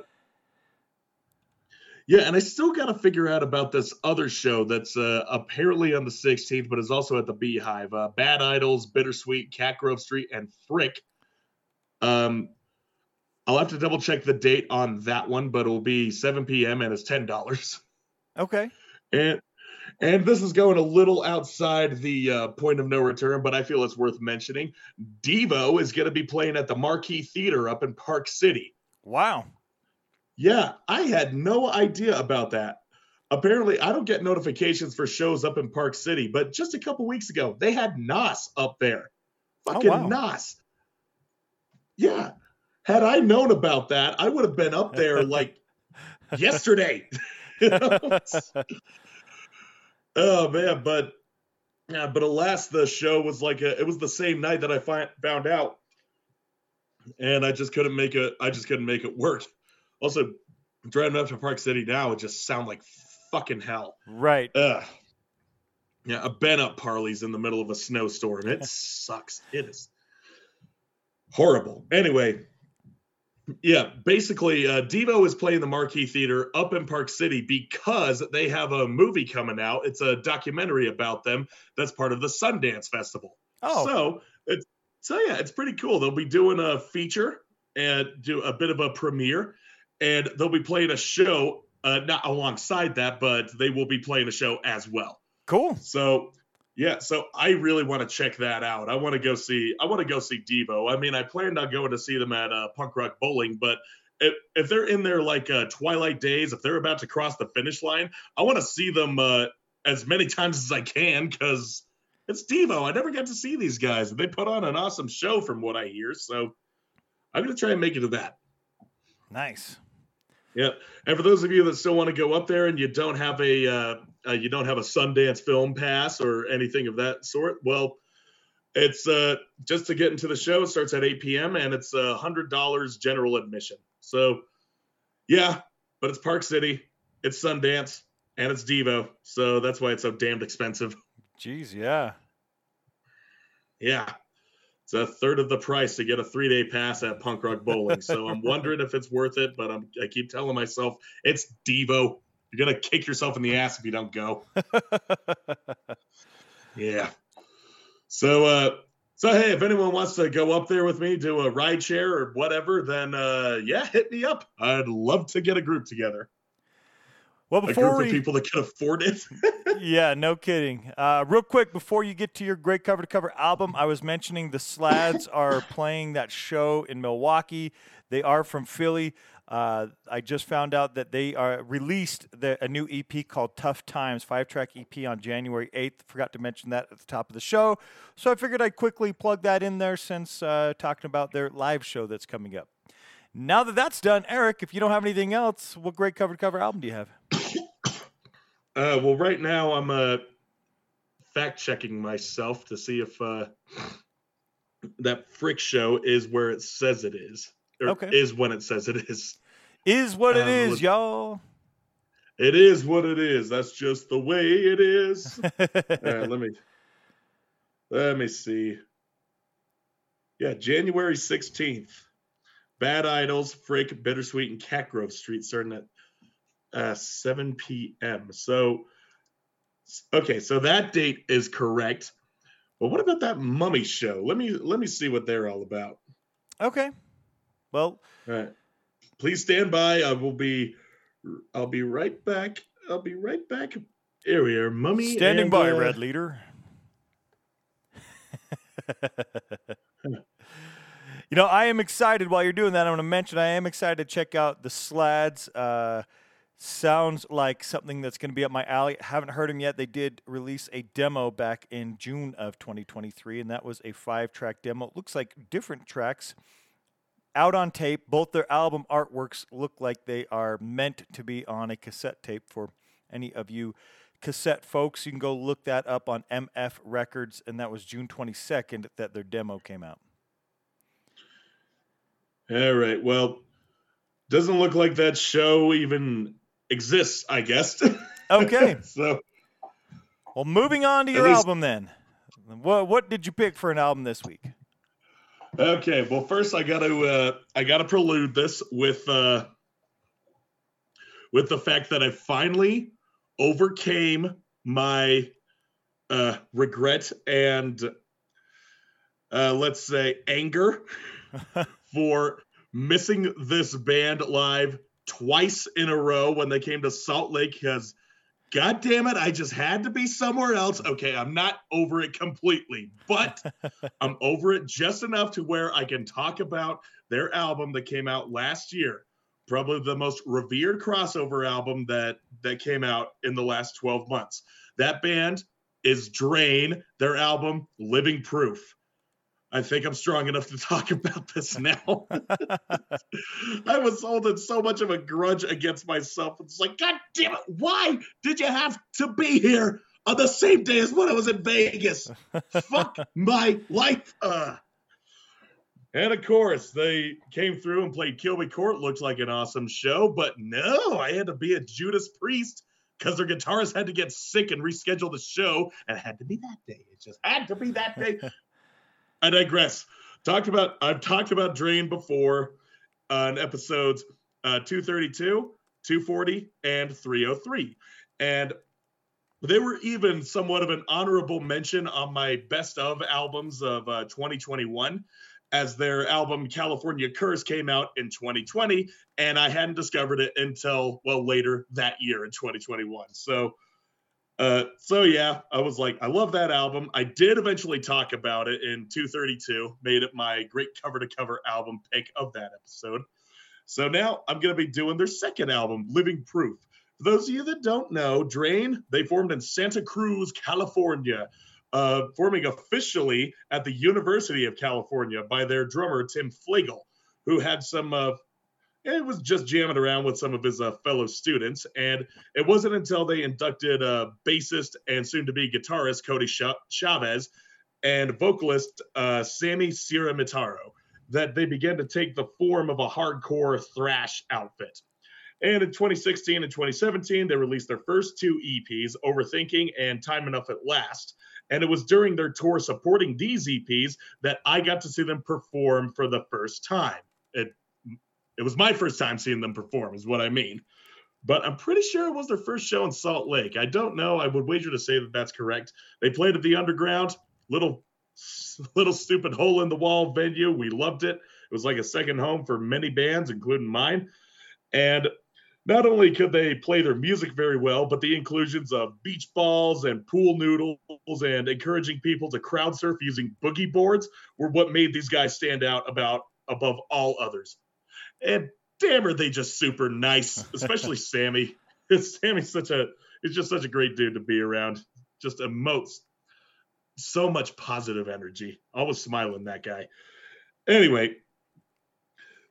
yeah, and I still got to figure out about this other show that's uh, apparently on the 16th, but is also at the Beehive. Uh, Bad Idols, Bittersweet, Cat Grove Street, and Frick. Um, I'll have to double check the date on that one, but it'll be 7 p.m. and it's ten dollars. Okay. And and this is going a little outside the uh, point of no return, but I feel it's worth mentioning. Devo is going to be playing at the Marquee Theater up in Park City. Wow. Yeah, I had no idea about that. Apparently, I don't get notifications for shows up in Park City, but just a couple weeks ago, they had Nas up there. Fucking wow. Nas. Yeah. Had I known about that, I would have been up there like <laughs> yesterday. <laughs> <laughs> Oh man, but yeah, but alas, the show was like a, it was the same night that I find, found out, and I just couldn't make it. I just couldn't make it work. Also, driving up to Park City now, it just sound like fucking hell. Right. Ugh. Yeah, a bent up Parley's in the middle of a snowstorm. It <laughs> sucks. It is horrible. Anyway, yeah, basically, uh, Devo is playing the Marquee Theater up in Park City because they have a movie coming out. It's a documentary about them that's part of the Sundance Festival. Oh. So it's so yeah, it's pretty cool. They'll be doing a feature and do a bit of a premiere, and they'll be playing a show, uh, not alongside that, but they will be playing a show as well. Cool. So yeah, so I really want to check that out. I want to go see. I want to go see Devo. I mean, I planned on going to see them at uh, Punk Rock Bowling, but if, if they're in their like uh, twilight days, if they're about to cross the finish line, I want to see them uh, as many <laughs> times as I can because it's Devo. I never got to see these guys. They put on an awesome show, from what I hear. So I'm gonna try and make it to that. Nice. Yeah, and for those of you that still want to go up there and you don't have a uh, you don't have a Sundance film pass or anything of that sort, well, it's uh, just to get into the show. It starts at 8 p.m. and it's a hundred dollars general admission. So, yeah, but it's Park City, it's Sundance, and it's Devo, so that's why it's so damned expensive. Jeez, yeah. Yeah. It's a third of the price to get a three day pass at Punk Rock Bowling. So I'm <laughs> wondering if it's worth it, but I'm, I keep telling myself it's Devo. You're going to kick yourself in the ass if you don't go. <laughs> Yeah. So, uh, so hey, if anyone wants to go up there with me, do a ride share or whatever, then uh, yeah, hit me up. I'd love to get a group together. Well, A before group we, of people that can afford it. <laughs> yeah, no kidding. Uh, real quick, before you get to your great cover to cover album, I was mentioning the Slads are playing that show in Milwaukee. They are from Philly. Uh, I just found out that they are released the, a new EP called Tough Times, five track EP on January 8th. Forgot to mention that at the top of the show. So I figured I'd quickly plug that in there since uh, talking about their live show that's coming up. Now that that's done, Eric, if you don't have anything else, what great cover to cover album do you have? <coughs> Uh, well, right now I'm uh, fact checking myself to see if uh, <coughs> that Frick show is where it says it is, Okay. is when it says it is. Is what it Um, is, look- y'all. It is what it is. That's just the way it is. <laughs> Right, let me let me see. Yeah, January sixteenth. Bad Idols, Frick, Bittersweet, and Catgrove Street starting at uh, 7 p.m. So, okay, so that date is correct. But what about that Mummy show? Let me let me see what they're all about. okay. Well, right, please stand by. I will be. I'll be right back. I'll be right back. Here we are, Mummy. standing and, by, uh, Red Leader. <laughs> you know, I am excited while you're doing that. I'm going to mention I am excited to check out the Slads. Uh, sounds like something that's going to be up my alley. Haven't heard them yet. They did release a demo back in June of 2023, and that was a five track demo. It looks like different tracks out on tape. Both their album artworks look like they are meant to be on a cassette tape for any of you cassette folks. You can go look that up on MF Records, and that was June 22nd that their demo came out. All right. Well, doesn't look like that show even exists. I guess. <laughs> Okay. so Well, moving on to your least- album then. What what did you pick for an album this week? Okay. Well, first I gotta uh, I gotta prelude this with uh, with the fact that I finally overcame my uh, regret and uh, let's say anger <laughs> for missing this band live twice in a row when they came to Salt Lake because God damn it, I just had to be somewhere else. Okay, I'm not over it completely, but <laughs> I'm over it just enough to where I can talk about their album that came out last year. Probably the most revered crossover album that that came out in the last 12 months. That band is Drain, their album Living Proof. I think I'm strong enough to <laughs> talk about this now. <laughs> I was holding so much of a grudge against myself. It's like, God damn it, why did you have to be here on the same day as when I was in Vegas? Fuck <laughs> my life. Uh. And of course, they came through and played Kilby Court. Looked like an awesome show, but no, I had to be a Judas Priest because their guitarist had to get sick and reschedule the show, and it had to be that day. It just had to be that day. I digress. Talked about I've talked about Drain before uh, episodes uh, 232, 240, and 303, and they were even somewhat of an honorable mention on my best of albums of uh, 2021 as their album California Cursed came out in 2020, and I hadn't discovered it until well later that year in 2021. So uh, so yeah, I was like, I love that album. I did eventually talk about it in 232, made it my great cover to cover album pick of that episode. So now I'm to be doing their second album, Living Proof. For those of you that don't know, Drain, they formed in Santa Cruz, California, uh, forming officially at the University of California by their drummer, Tim Flegel, who had some uh, it was just jamming around with some of his uh, fellow students. And it wasn't until they inducted uh, bassist and soon to be guitarist Cody Chavez and vocalist uh, Sammy Ciaramitaro that they began to take the form of a hardcore thrash outfit. And in 2016 and 2017, they released their first two EPs, Overthinking and Time Enough at Last. And it was during their tour supporting these EPs that I got to see them perform for the first time. It it was my first time seeing them perform, is what I mean. But I'm pretty sure it was their first show in Salt Lake. I don't know. I would wager to say that that's correct. They played at the Underground, little little stupid hole in the wall venue. We loved it. It was like a second home for many bands, including mine. And not only could they play their music very well, but the inclusions of beach balls and pool noodles and encouraging people to crowd surf using boogie boards were what made these guys stand out about above all others. And damn, are they just super nice, <laughs> especially Sammy. <laughs> Sammy's such a he's just such a great dude to be around. Just emotes so much positive energy. Always smiling that guy. Anyway,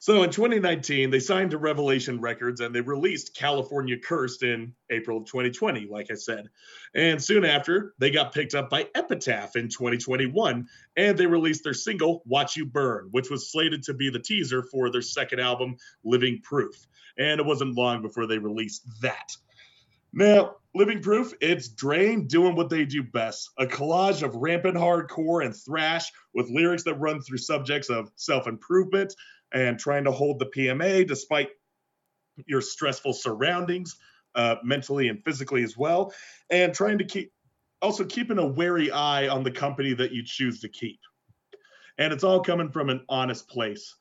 so in 2019, they signed to Revelation Records and they released California Cursed in April of 2020, like I said. And soon after, they got picked up by Epitaph in 2021 and they released their single, Watch You Burn, which was slated to be the teaser for their second album, Living Proof. And it wasn't long before they released that. Now, Living Proof, it's Drain doing what they do best a collage of rampant hardcore and thrash with lyrics that run through subjects of self improvement, and trying to hold the PMA despite your stressful surroundings, uh, mentally and physically as well, and trying to keep also keeping a wary eye on the company that you choose to keep. And it's all coming from an honest place.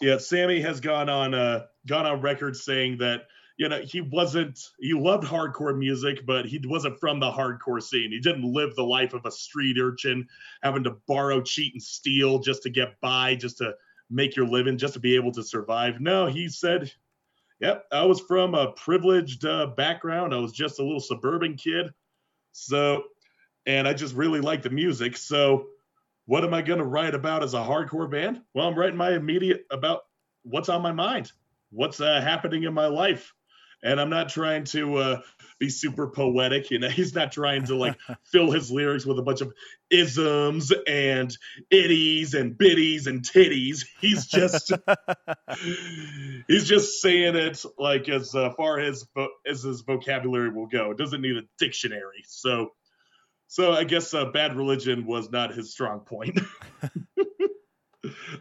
Yeah, Sammy has gone on uh, gone on record saying that you know he wasn't he loved hardcore music but he wasn't from the hardcore scene he didn't live the life of a street urchin having to borrow cheat and steal just to get by just to make your living just to be able to survive. No, he said, Yep, I was from a privileged uh, background. I was just a little suburban kid. So, and I just really like the music. So, what am I going to write about as a hardcore band? Well, I'm writing my immediate about what's on my mind, what's uh, happening in my life and I'm not trying to uh, be super poetic. You know, <laughs> he's not trying to like fill his lyrics with a bunch of isms and itties and bitties and titties. He's just <laughs> he's just saying it like as uh, far as as his vocabulary will go. It doesn't need a dictionary. So, so I guess uh, bad religion was not his strong point. <laughs>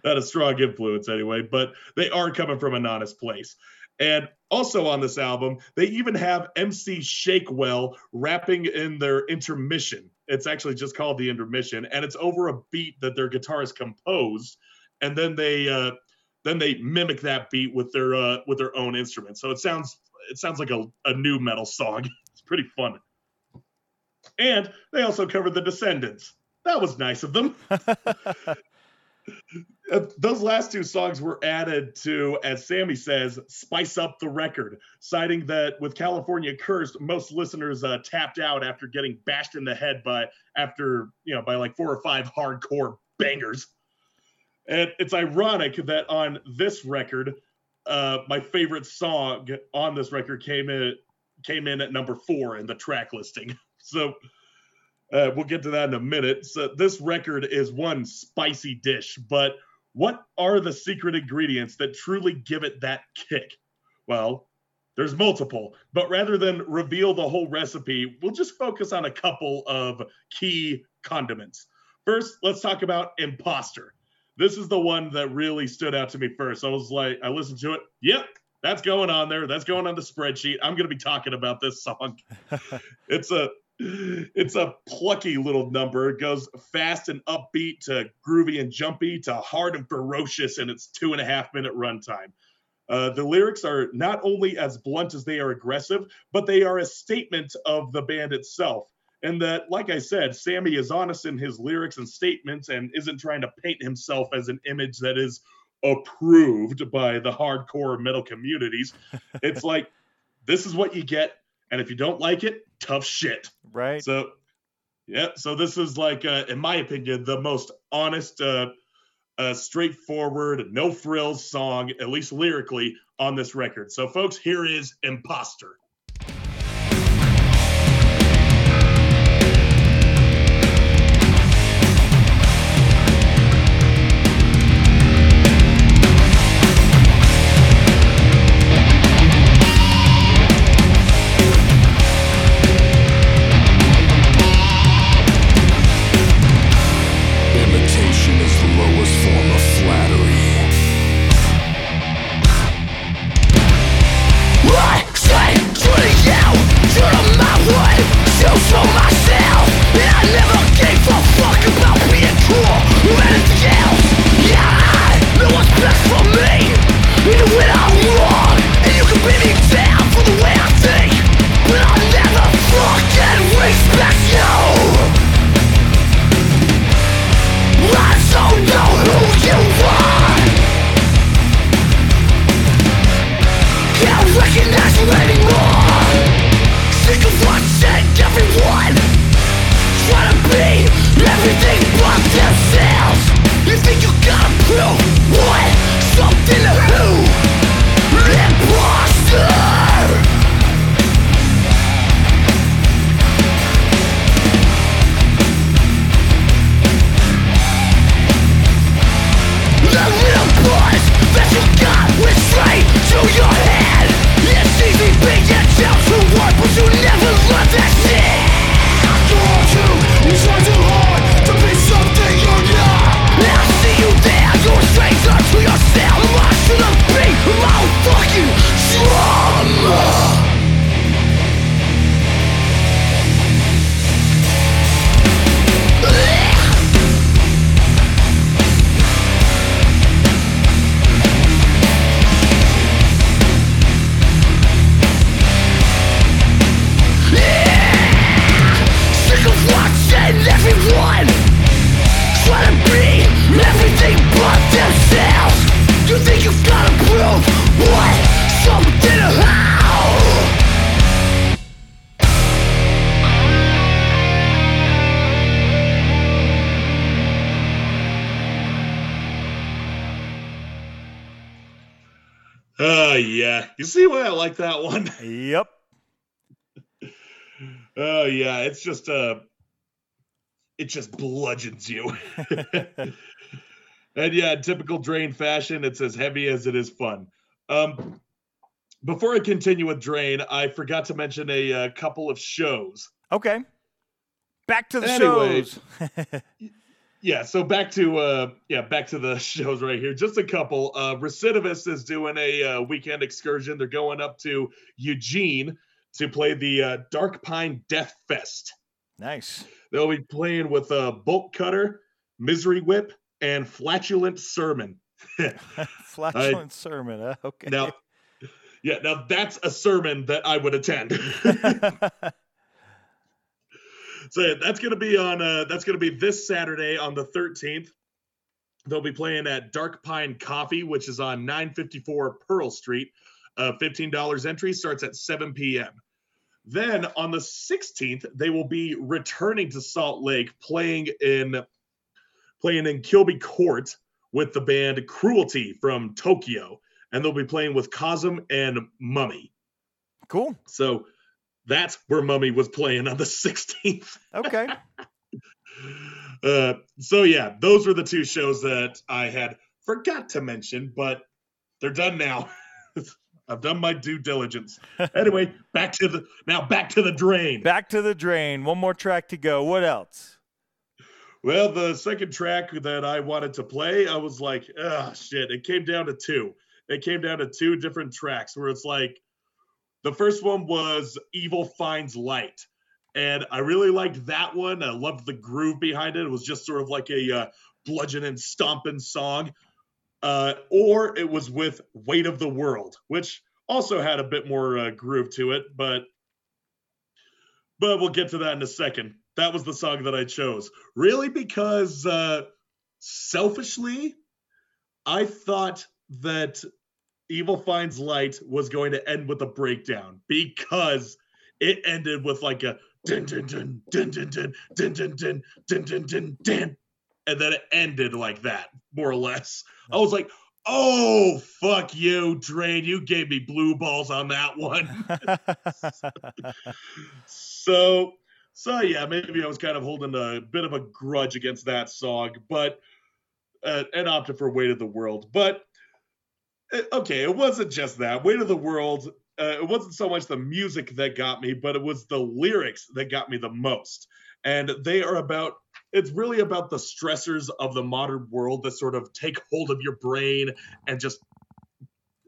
not a strong influence anyway, but they are coming from an honest place. And also on this album, they even have MC Shakewell rapping in their intermission. It's actually just called the intermission, and it's over a beat that their guitarist composed. And then they uh, then they mimic that beat with their uh, with their own instrument. So it sounds it sounds like a, a nu metal song. <laughs> It's pretty fun. And they also covered the Descendents. That was nice of them. <laughs> Uh, Those last two songs were added to, as Sammy says, spice up the record, citing that with California Cursed, most listeners uh, tapped out after getting bashed in the head by after you know by like four or five hardcore bangers. And it's ironic that on this record, uh, my favorite song on this record came in came in at number four in the track listing. <laughs> So uh, we'll get to that in a minute. So this record is one spicy dish, but what are the secret ingredients that truly give it that kick? Well, there's multiple, but rather than reveal the whole recipe, we'll just focus on a couple of key condiments. First, let's talk about imposter. This is the one that really stood out to me first. I was like, I listened to it. Yep, that's going on there. That's going on the spreadsheet. I'm going to be talking about this song. <laughs> it's a it's a plucky little number. It goes fast and upbeat to groovy and jumpy to hard and ferocious in its two and a half minute runtime. Uh, the lyrics are not only as blunt as they are aggressive, but they are a statement of the band itself. And that, like I said, Sammy is honest in his lyrics and statements and isn't trying to paint himself as an image that is approved by the hardcore metal communities. <laughs> It's like, this is what you get. And if you don't like it, tough shit. Right. So, yeah. So this is like, uh, in my opinion, the most honest, uh, uh, straightforward, no frills song, at least lyrically, on this record. So, folks, here is "Imposter." It just bludgeons you. <laughs> and yeah, in typical drain fashion, it's as heavy as it is fun. Um before I continue with Drain, I forgot to mention a, uh couple of shows. Okay. Back to the Anyway. shows. <laughs> Yeah, so back to uh yeah, back to the <laughs> shows right here. Just a couple. Uh Recidivist is doing a uh, weekend excursion. They're going up to Eugene to play the uh, Dark Pine Death Fest. nice. They'll be playing with uh, Bolt Cutter, Misery Whip, and Flatulent Sermon. <laughs> Flatulent sermon. Huh? <laughs> Okay. now, yeah, now that's a sermon that I would attend. <laughs> so yeah, that's gonna be on. Uh, that's gonna be this Saturday on the 13th. They'll be playing at Dark Pine Coffee, which is on 954 Pearl Street. Uh, $15 entry starts at 7 p.m. Then on the 16th, they will be returning to Salt Lake, playing in playing in Kilby Court with the band Cruelty from Tokyo, and they'll be playing with Cosm and Mummy. cool. So that's where Mummy was playing on the <laughs> 16th. Okay. <laughs> Uh, so yeah, those were the two shows that I had forgot to mention, but they're done now. <laughs> I've done my due diligence. Anyway, <laughs> back to the now back to the drain. Back to the drain. One more track to go. What else? Well, the second track that I wanted to play, I was like, ah, shit. It came down to two. It came down to two different tracks where it's like, the first one was Evil Finds Light. And I really liked that one. I loved the groove behind it. It was just sort of like a uh, bludgeon and stomping song. Uh, or it was with Weight of the World, which also had a bit more uh, groove to it, but but we'll get to that in a second. That was the song that I chose. Really because uh selfishly I thought that Evil Finds Light was going to end with a breakdown because it ended with like a and then it ended like that, more or less. I was like, oh fuck you, Drain. You gave me blue balls on that one. <laughs> so so yeah, maybe I was kind of holding a bit of a grudge against that song, but uh, and opted for Weight of the World. But uh, okay, it wasn't just that. Weight of the World. Uh, it wasn't so much the music that got me, but it was the lyrics that got me the most. And they are about. It's really about the stressors of the modern world that sort of take hold of your brain and just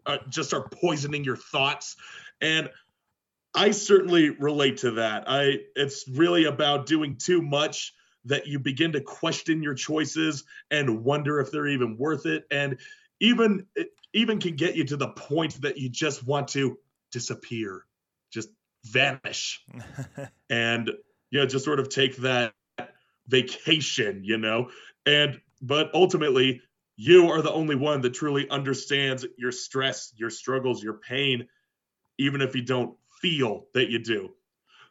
uh, just start poisoning your thoughts. And I certainly relate to that. I it's really about doing too much that you begin to question your choices and wonder if they're even worth it and even it even can get you to the point that you just want to disappear, just vanish. <laughs> and you know, just sort of take that vacation, you know. And but ultimately you are the only one that truly understands your stress, your struggles, your pain even if you don't feel that you do.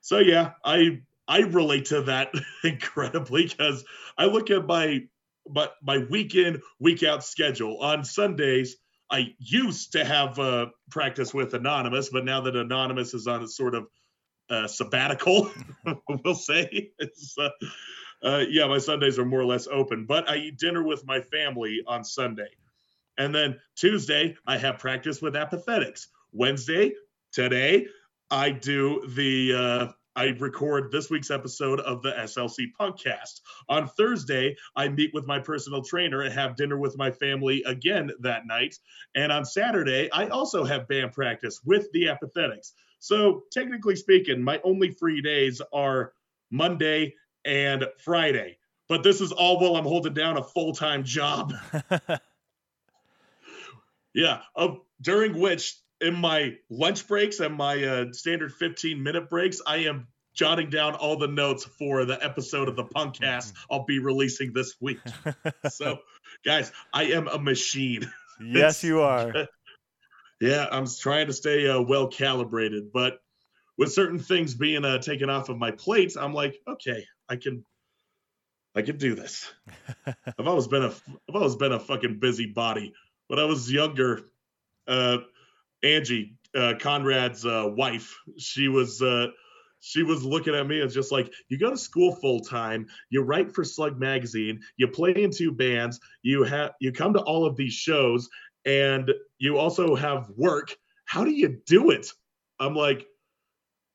So yeah, I I relate to that <laughs> incredibly because I look at my my my week week out schedule on Sundays. I used to have uh, practice with Anonymous, but now that Anonymous is on a sort of uh, sabbatical, <laughs> we'll say, it's, uh, uh, yeah, my Sundays are more or less open. But I eat dinner with my family on Sunday, and then Tuesday I have practice with Apathetics. Wednesday, today, I do the uh, I record this week's episode of the SLC podcast. On Thursday, I meet with my personal trainer and have dinner with my family again that night. And on Saturday, I also have band practice with the apathetics. So, technically speaking, my only free days are Monday and Friday. But this is all while I'm holding down a full time job. <laughs> Yeah, uh, during which in my lunch breaks and my uh, standard 15 minute breaks, I am jotting down all the notes for the episode of the Punkcast I'll be releasing this week. <laughs> so, guys, I am a machine. yes, you <laughs> are. Yeah, I'm trying to stay uh, well calibrated, but with certain things being uh, taken off of my plate, I'm like, okay, I can, I can do this. <laughs> I've always been a, I've always been a fucking busy body. When I was younger, uh, Angie, uh, Conrad's uh, wife, she was uh, she was looking at me as just like, you go to school full time, you write for Slug magazine, you play in two bands, you have you come to all of these shows, and you also have work. How do you do it? I'm like,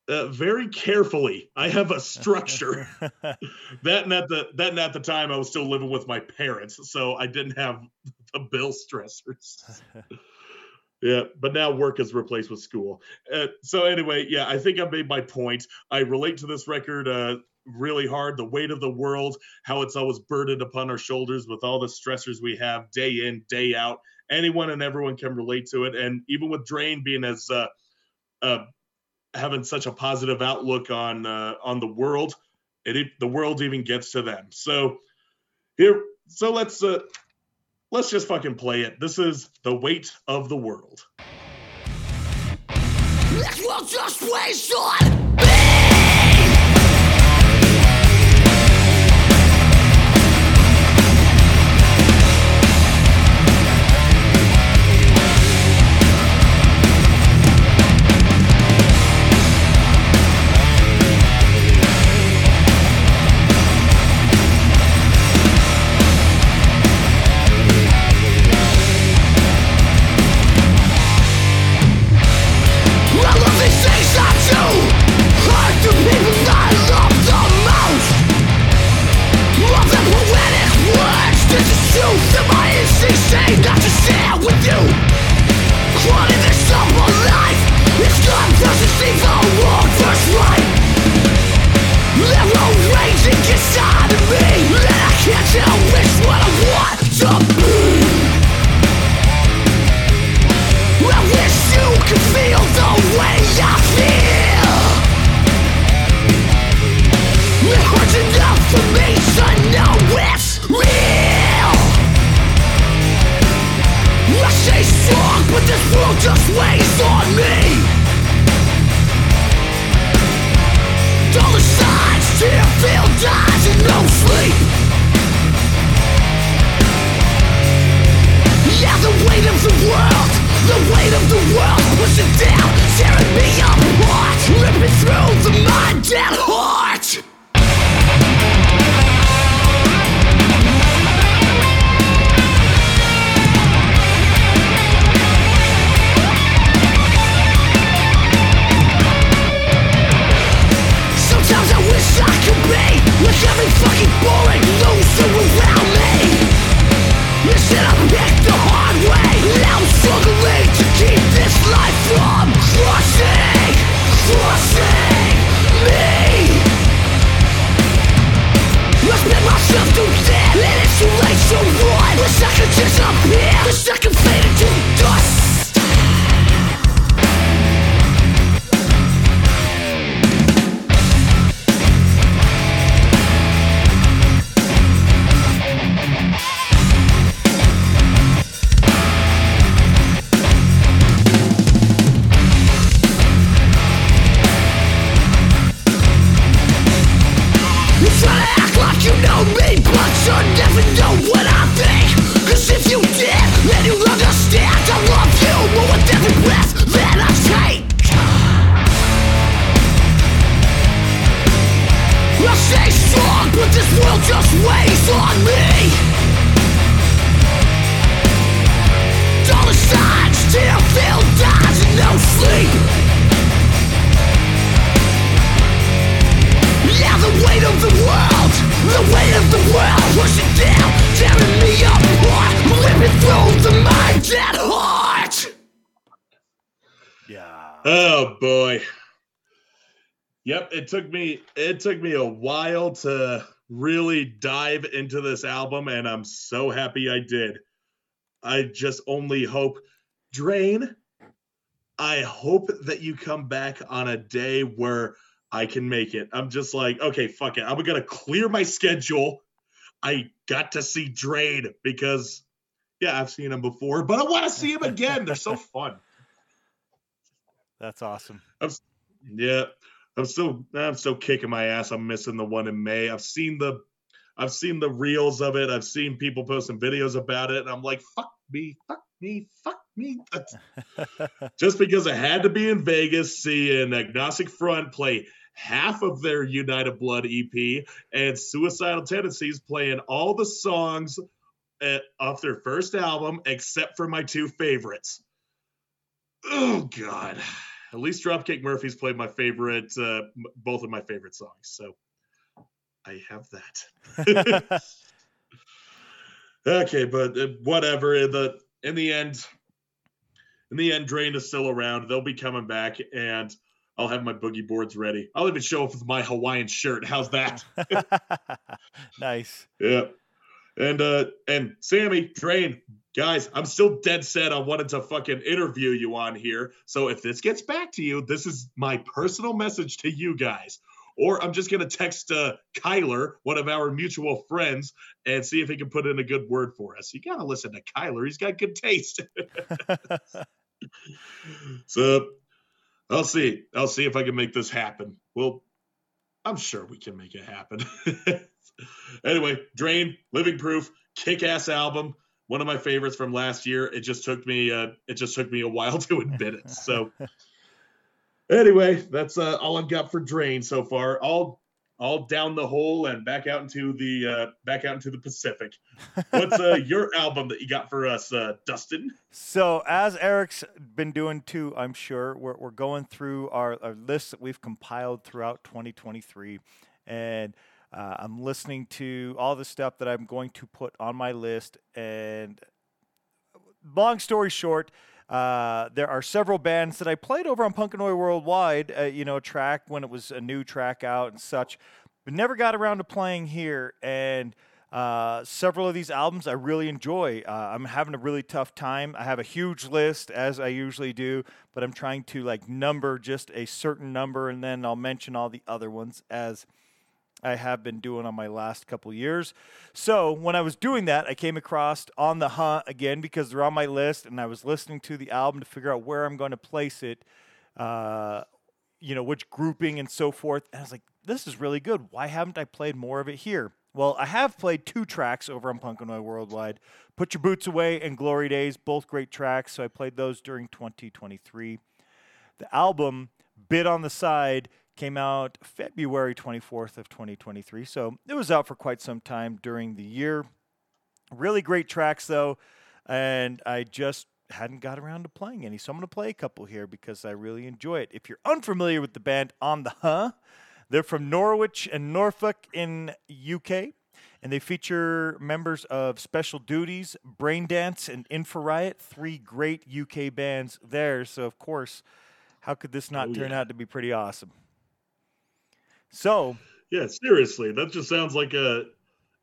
uh, very carefully. I have a structure. <laughs> that and at the that and at the time I was still living with my parents, so I didn't have the bill stressors. <laughs> Yeah, but now work is replaced with school. Uh, so anyway, yeah, I think I made my point. I relate to this record uh, really hard. The weight of the world, how it's always burdened upon our shoulders with all the stressors we have day in, day out. Anyone and everyone can relate to it. And even with Drain being as uh, uh, having such a positive outlook on uh, on the world, it the world even gets to them. So here, so let's uh, let's just fucking play it. This is the weight of the world. This world just weighs on the weight of the world. Pushing down, tearing me apart, ripping through the mind and heart. It took me it took me a while to really dive into this album and I'm so happy I did. I just only hope Drain I hope that you come back on a day where I can make it. I'm just like, okay, fuck it. I'm going to clear my schedule. I got to see Drain because yeah, I've seen him before, but I want to see him again. They're so fun. <laughs> That's awesome. Yeah, I'm still I'm still kicking my ass. I'm missing the one in May. I've seen the I've seen the reels of it. I've seen people posting videos about it, and I'm like, fuck me, fuck me, fuck me. <laughs> Just because I had to be in Vegas, seeing Agnostic Front play half of their United Blood EP and Suicidal Tendencies playing all the songs uh, off their first album except for my two favorites. Oh God. At least Dropkick Murphys played my favorite, uh, both of my favorite songs. So I have that. <laughs> okay, but uh, whatever. In the in the end, in the end, Drain is still around. They'll be coming back, and I'll have my boogie boards ready. I'll even show up with my Hawaiian shirt. How's that? <laughs> nice. <laughs> Yeah. And uh and Sammy, Drain, guys, I'm still dead set on wanting to fucking interview you on here. So if this gets back to you, this is my personal message to you guys. Or I'm just gonna text uh Kyler, one of our mutual friends, and see if he can put in a good word for us. You gotta listen to Kyler. He's got good taste. <laughs> so I'll see. I'll see if I can make this happen. Well, I'm sure we can make it happen. <laughs> anyway, Drain, Living Proof, kick-ass album, one of my favorites from last year. It just took me uh it just took me a while <laughs> to admit it. So anyway, that's uh, all I've got for Drain so far. All all down the hole and back out into the uh, back out into the Pacific. What's uh, <laughs> your album that you got for us, uh, Dustin? So, as Eric's been doing too, I'm sure we're, we're going through our, our list that we've compiled throughout 2023, and uh, I'm listening to all the stuff that I'm going to put on my list. And long story short, uh, there are several bands that I played over on Punkanoid Worldwide, uh, you know, track when it was a new track out and such, but never got around to playing here. And uh, several of these albums I really enjoy. Uh, I'm having a really tough time. I have a huge list as I usually do, but I'm trying to like number just a certain number and then I'll mention all the other ones as I have been doing on my last couple years. So when I was doing that, I came across On the Huh again because they're on my list, and I was listening to the album to figure out where I'm going to place it, uh, you know, which grouping and so forth. And I was like, this is really good. Why haven't I played more of it here? Well, I have played two tracks over on Punkanoid Worldwide Put Your Boots Away and Glory Days, both great tracks. So I played those during 2023. The album, Bit on the Side, came out February 24th of 2023. So it was out for quite some time during the year. Really great tracks though, and I just hadn't got around to playing any. So I'm going to play a couple here because I really enjoy it. If you're unfamiliar with the band On the Huh, they're from Norwich and Norfolk in UK. And they feature members of Special Duties, Brain Dance, and Infa Riot, three great UK bands there. So, of course, how could this not Oh, turn yeah. out to be pretty awesome? So, Yeah, seriously, that just sounds like a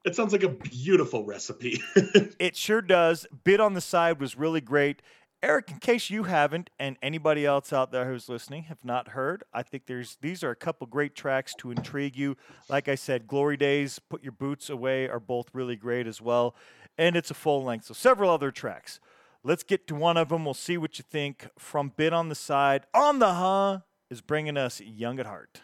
it sounds like a beautiful recipe. <laughs> It sure does. Bit on the side was really great. Eric, in case you haven't, and anybody else out there who's listening have not heard, I think there's these are a couple great tracks to intrigue you. Like I said, Glory Days, Put Your Boots Away are both really great as well, and it's a full length. So several other tracks. Let's get to one of them. We'll see what you think. From Bit on the side, on the huh is bringing us Young at Heart.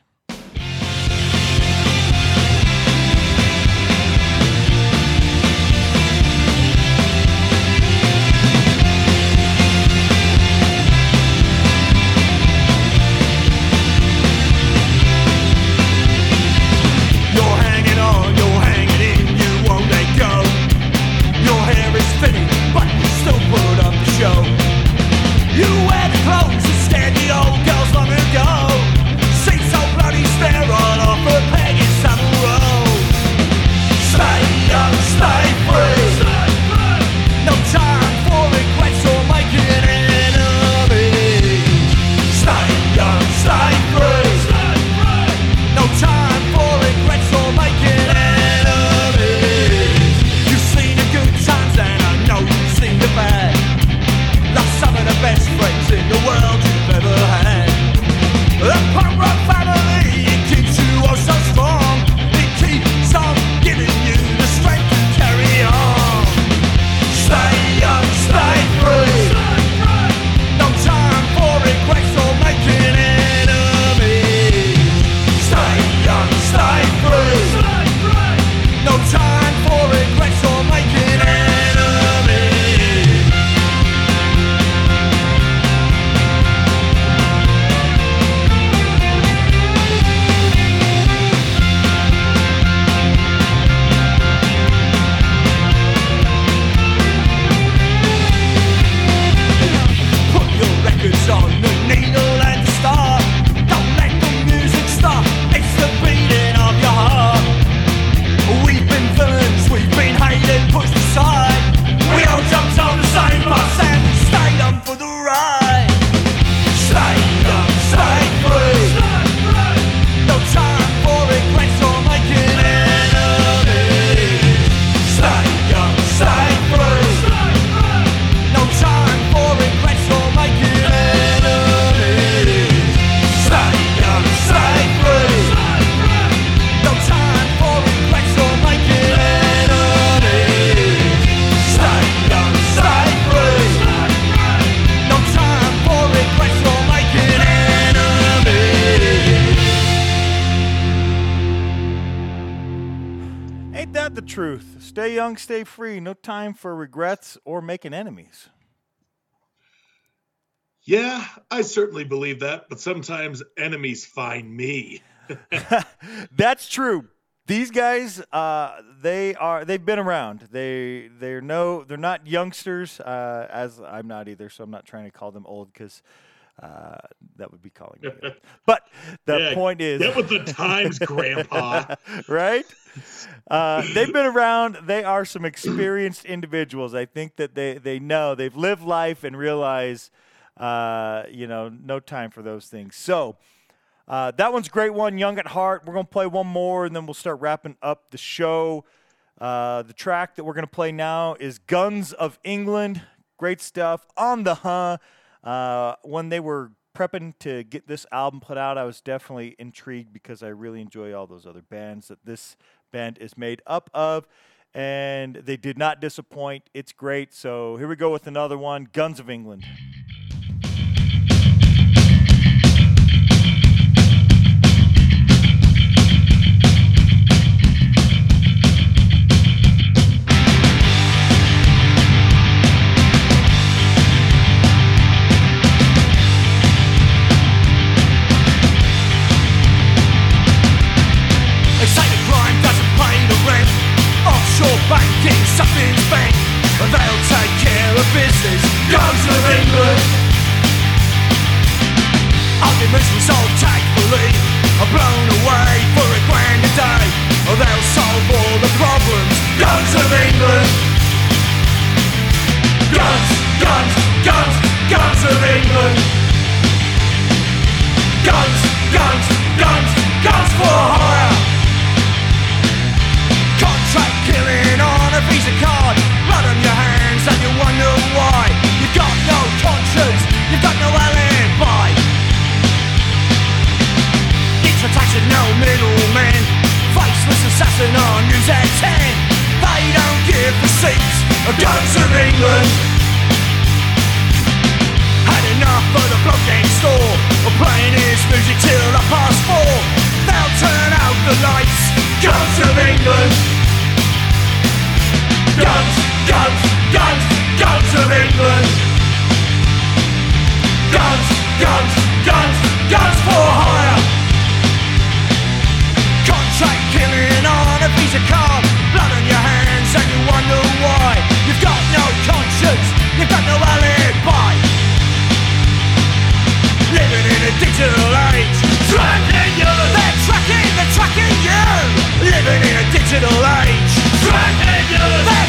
Stay free. No time for regrets or making enemies. Yeah, I certainly believe that, but sometimes enemies find me. <laughs> <laughs> That's true. These guys, uh, they are they've been around. They they're no they're not youngsters, uh, as I'm not either. So I'm not trying to call them old because uh, that would be calling old. <laughs> But the Yeah, point is, Get with the times, Grandpa. <laughs> right? Uh, they've been around. They are some experienced individuals. I think that they they know they've lived life and realize, uh, you know, no time for those things. So. Uh, that one's a great one, Young at Heart. We're going to play one more and then we'll start wrapping up the show. Uh, the track that we're going to play now is Guns of England. Great stuff. On the Huh. Uh, when they were prepping to get this album put out, I was definitely intrigued because I really enjoy all those other bands that this band is made up of. And they did not disappoint. It's great. So here we go with another one Guns of England. Arguments resolved tactfully. Are blown away for a grand a day. They'll solve all the problems. Guns of England. Guns, guns, guns, guns of England. Guns, guns, guns, guns for assassin on News at 10. They don't give the seats. Guns of England. Had enough of the block next door Or playing his music till the past four They'll turn out the lights Guns of England Guns, guns, guns, guns of England guns, guns, Yeah.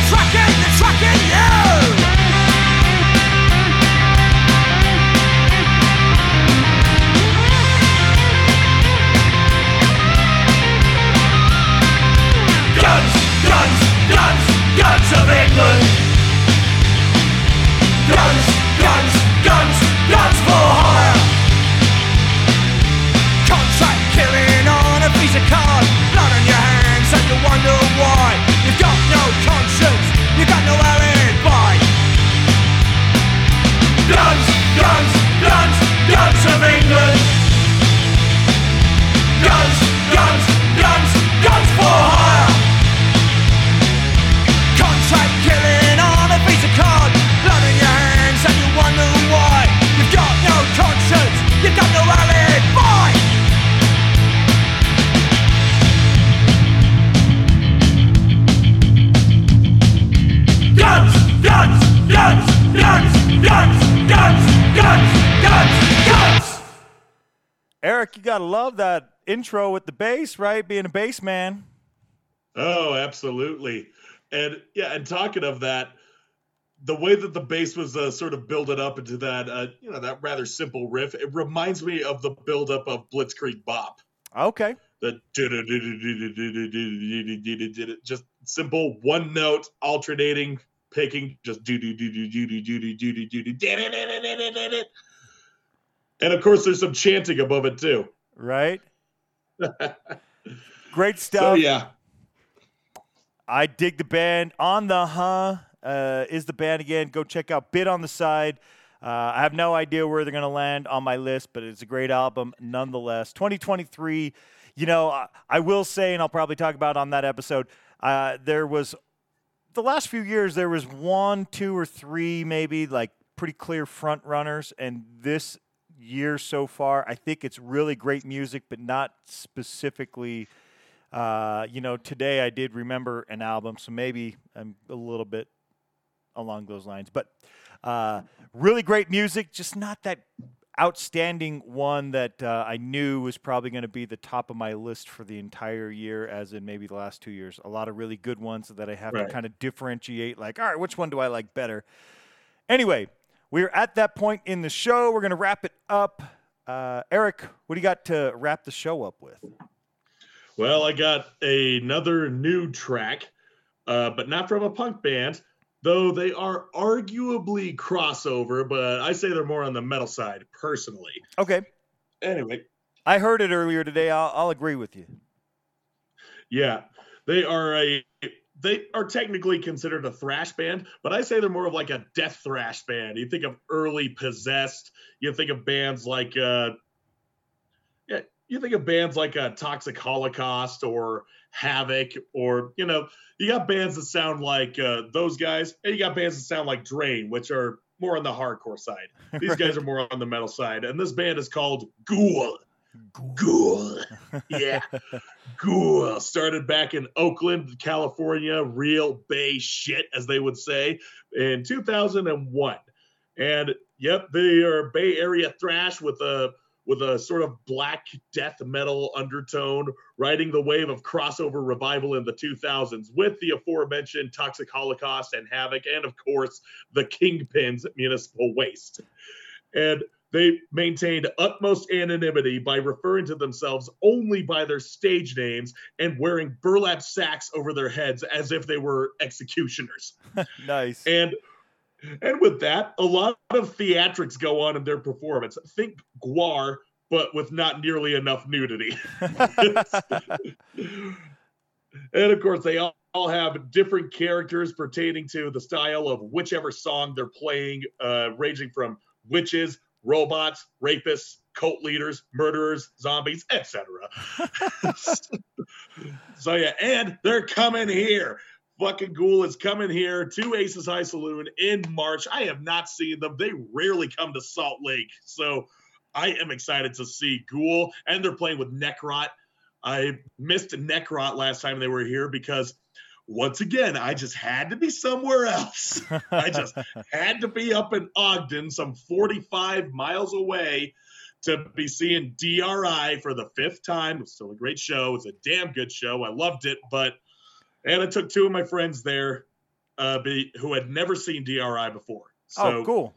Got to love that intro with the bass, right? Being a bass man. Oh, absolutely. And yeah, and talking of that, the way that the bass was uh, sort of building up into that, uh, you know, that rather simple riff, it reminds me of the buildup of Blitzkrieg Bop. Okay. The just simple one note alternating picking, just do do do do do do do do do do do. And of course, there's some chanting above it too. Right? <laughs> Great So stuff. yeah, I dig the band. On the Huh uh, is the band again. Go check out Bit on the Side. Uh, I have no idea where they're going to land on my list, but it's a great album nonetheless. 2023, you know, I, I will say, and I'll probably talk about it on that episode, Uh, there was the last few years there was one, two, or three maybe like pretty clear front runners, and this year so far, I think it's really great music, but not specifically. Uh, you know, today I did remember an album, so maybe I'm a little bit along those lines. But uh, really great music, just not that outstanding one that uh, I knew was probably going to be the top of my list for the entire year, as in maybe the last two years. A lot of really good ones that I have Right. to kind of differentiate, like, all right, which one do I like better? Anyway, we're at that point in the show. We're going to wrap it up. Uh, Eric, what do you got to wrap the show up with? Well, I got another new track, uh, but not from a punk band, though they are arguably crossover, but I say they're more on the metal side, personally. Okay. Anyway, I heard it earlier today. I'll, I'll agree with you. yeah, they are a. They are technically considered a thrash band, but I say they're more of like a death thrash band. You think of early Possessed, you think of bands like, uh, yeah, you think of bands like uh, Toxic Holocaust or Havoc, or you know, you got bands that sound like uh, those guys, and you got bands that sound like Drain, which are more on the hardcore side. These <laughs> guys are more on the metal side, and this band is called Ghoul. Ghoul, <laughs> yeah, Ghoul. Started back in Oakland, California, real Bay shit, as they would say, in 2001. And yep, they are Bay Area thrash with a with a sort of black death metal undertone, riding the wave of crossover revival in the 2000s with the aforementioned Toxic Holocaust and Havoc, and of course the Kingpins Municipal Waste. And they maintained utmost anonymity by referring to themselves only by their stage names and wearing burlap sacks over their heads as if they were executioners. <laughs> nice. And and with that, a lot of theatrics go on in their performance. Think GWAR, but with not nearly enough nudity. <laughs> and of course, they all, all have different characters pertaining to the style of whichever song they're playing, uh, ranging from witches, robots, rapists, cult leaders, murderers, zombies, etc. <laughs> <laughs> so yeah, and they're coming here. Fucking Ghoul is coming here to Aces High Saloon in March. I have not seen them. They rarely come to Salt Lake. So I am excited to see Ghoul. And they're playing with Necrot. I missed Necrot last time they were here because once again, I just had to be somewhere else. <laughs> I just had to be up in Ogden, some 45 miles away, to be seeing DRI for the fifth time. It was still a great show. It's a damn good show. I loved it, but and I took two of my friends there, uh, be, who had never seen DRI before. So, oh, cool.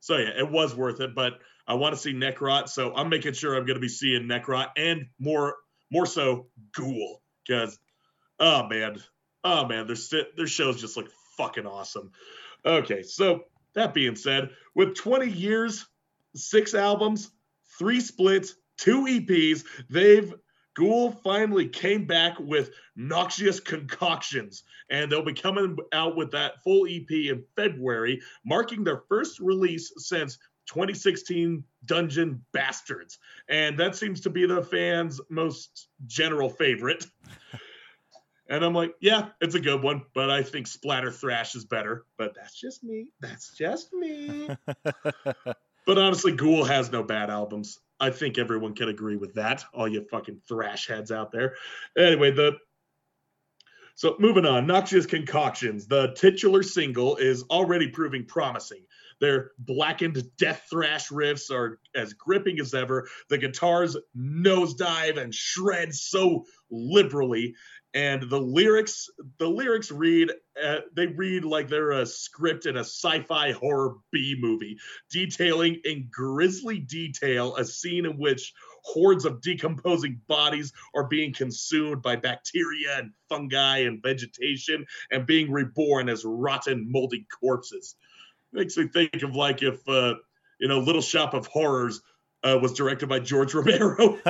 So yeah, it was worth it. But I want to see Necrot, so I'm making sure I'm going to be seeing Necrot and more, more so Ghoul, because oh man, oh man, their their shows just look fucking awesome. Okay, so that being said, with 20 years, six albums, three splits, two EPs, they've Ghoul finally came back with Noxious Concoctions, and they'll be coming out with that full EP in February, marking their first release since 2016 Dungeon Bastards. And that seems to be the fans' most general favorite. <laughs> And I'm like, yeah, it's a good one, but I think Splatter Thrash is better. But that's just me. That's just me. <laughs> but honestly, Ghoul has no bad albums. I think everyone can agree with that. All you fucking thrash heads out there. Anyway, the so moving on, Noxious Concoctions. The titular single is already proving promising. Their blackened death thrash riffs are as gripping as ever. The guitars nosedive and shred so liberally, and the lyrics, the lyrics read, uh, they read like they're a script in a sci-fi horror B movie, detailing in grisly detail a scene in which hordes of decomposing bodies are being consumed by bacteria and fungi and vegetation and being reborn as rotten, moldy corpses. Makes me think of like if uh, you know, Little Shop of Horrors uh, was directed by George <laughs> Romero. <laughs>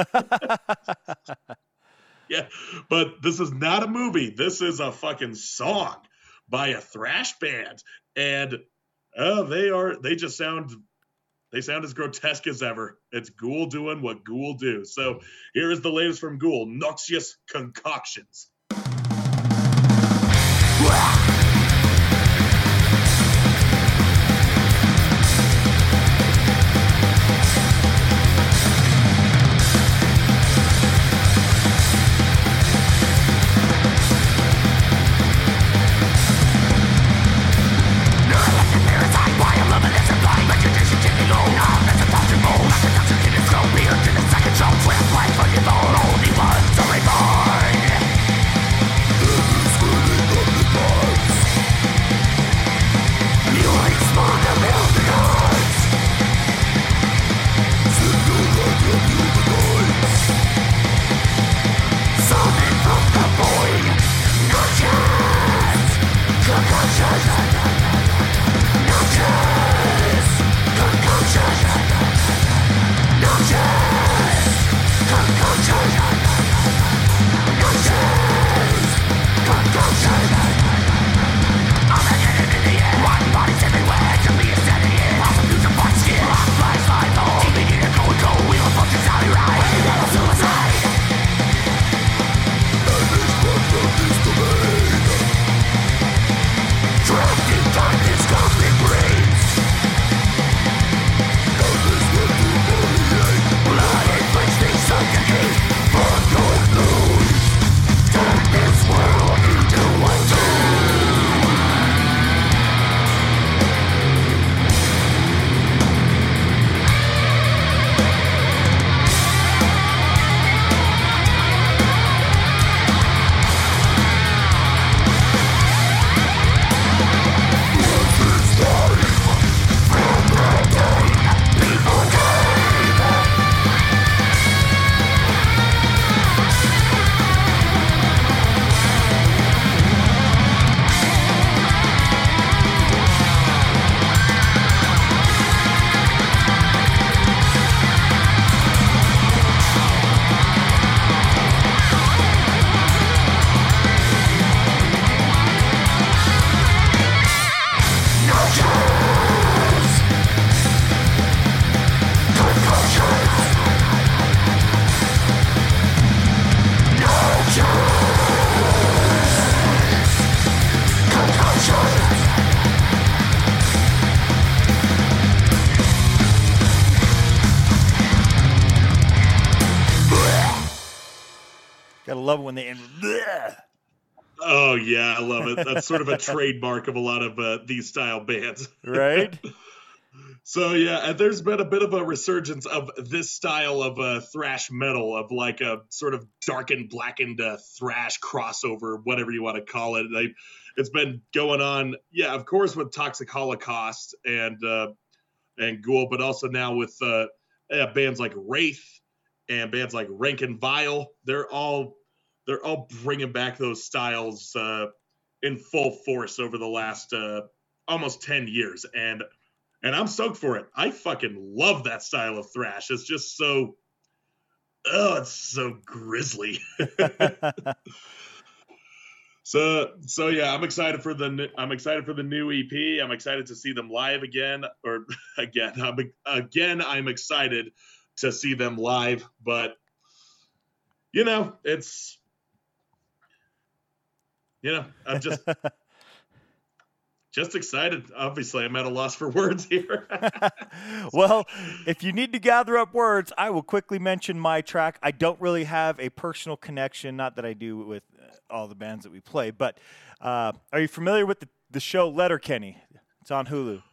<laughs> yeah, but this is not a movie. This is a fucking song by a thrash band, and oh, they are they just sound they sound as grotesque as ever. It's Ghoul doing what Ghoul do. So here is the latest from Ghoul: Noxious Concoctions. <laughs> sort of a <laughs> trademark of a lot of uh, these style bands. <laughs> Right? So yeah, and there's been a bit of a resurgence of this style of uh, thrash metal, of like a sort of darkened, blackened uh, thrash crossover, whatever you want to call it. They, it's been going on, yeah, of course with Toxic Holocaust and uh, and Ghoul, but also now with uh, yeah, bands like Wraith and bands like Rank and Vile. They're all they're all bringing back those styles uh, in full force over the last uh, almost ten years, and and I'm stoked for it. I fucking love that style of thrash. It's just so, oh, it's so grisly. <laughs> so so yeah, I'm excited for the I'm excited for the new EP. I'm excited to see them live again, or <laughs> again. I'm, again, I'm excited to see them live, but you know, it's you know, I'm just <laughs> just excited. Obviously, I'm at a loss for words here. <laughs> well, if you need to gather up words, I will quickly mention my track. I don't really have a personal connection, not that I do with uh, all the bands that we play, but uh, are you familiar with the, the show Letterkenny? It's on Hulu.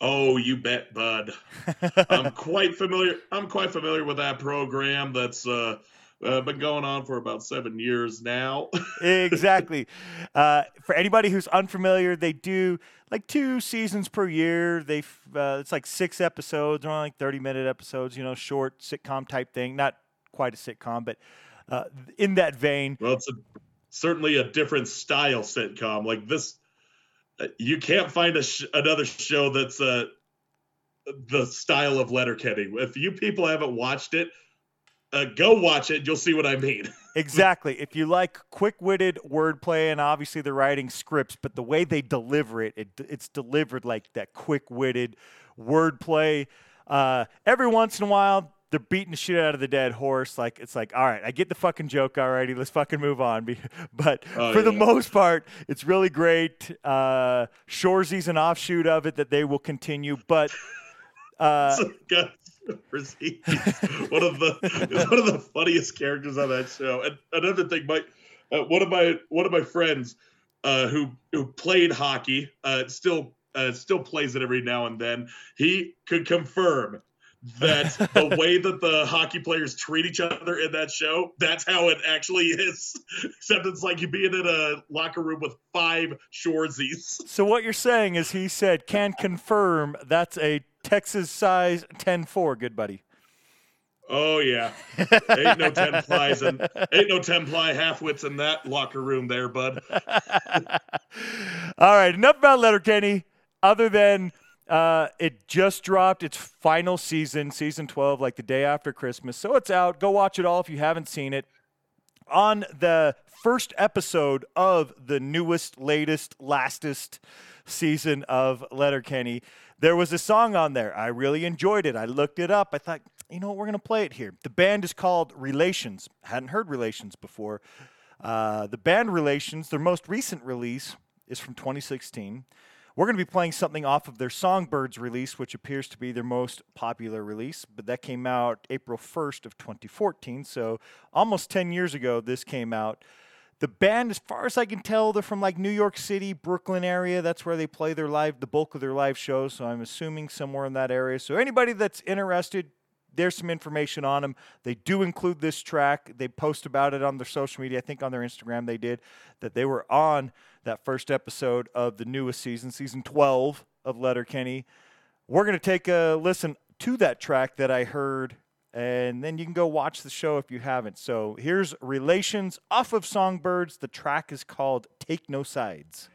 Oh, you bet, bud. <laughs> I'm quite familiar. I'm quite familiar with that program. That's uh, uh, been going on for about seven years now. <laughs> exactly. Uh, for anybody who's unfamiliar, they do like two seasons per year. They uh, it's like six episodes, only like thirty minute episodes. You know, short sitcom type thing. Not quite a sitcom, but uh, in that vein. well, it's a, certainly a different style sitcom. Like this, uh, you can't find a sh- another show that's uh, the style of Letterkenny. If you people haven't watched it, uh, go watch it. You'll see what I mean. <laughs> Exactly. if you like quick-witted wordplay and obviously they're writing scripts, but the way they deliver it, it it's delivered like that quick-witted wordplay. Uh, every once in a while, they're beating the shit out of the dead horse. Like it's like, all right, I get the fucking joke already. Let's fucking move on. <laughs> But Oh, for the most part, it's really great. Uh, Shoresy's an offshoot of it that they will continue, but. <laughs> Uh, So, He's one of the one of the funniest characters on that show. And another thing, my uh, one of my one of my friends uh, who who played hockey uh, still uh, still plays it every now and then. He could confirm that the <laughs> way that the hockey players treat each other in that show, that's how it actually is. Except it's like you being in a locker room with five Shoresies. So what you're saying is he said can confirm that's a Texas size 10-4, good buddy. Oh yeah, ain't no ten plies and ain't no ten ply half wits in that locker room there, bud. <laughs> All right, enough about Letterkenny. Other than uh, it just dropped its final season, season 12, like the day after Christmas. So it's out. Go watch it all if you haven't seen it. On the first episode of the newest, latest, lastest season of Letterkenny, there was a song on there. I really enjoyed it. I looked it up. I thought, you know what, we're going to play it here. The band is called Relations. Hadn't heard Relations before. Uh, the band Relations, their most recent release, is from 2016. We're going to be playing something off of their Songbirds release, which appears to be their most popular release, but that came out April 1st of 2014, so almost 10 years ago this came out. The band, as far as I can tell, they're from like New York City, Brooklyn area. That's where they play their live, the bulk of their live shows. So I'm assuming somewhere in that area. So anybody that's interested, there's some information on them. They do include this track. They post about it on their social media. I think on their Instagram they did that they were on that first episode of the newest season, season 12 of Letterkenny. We're going to take a listen to that track that I heard, and then you can go watch the show if you haven't. So here's Relations off of Songbirds. The track is called Take No Sides.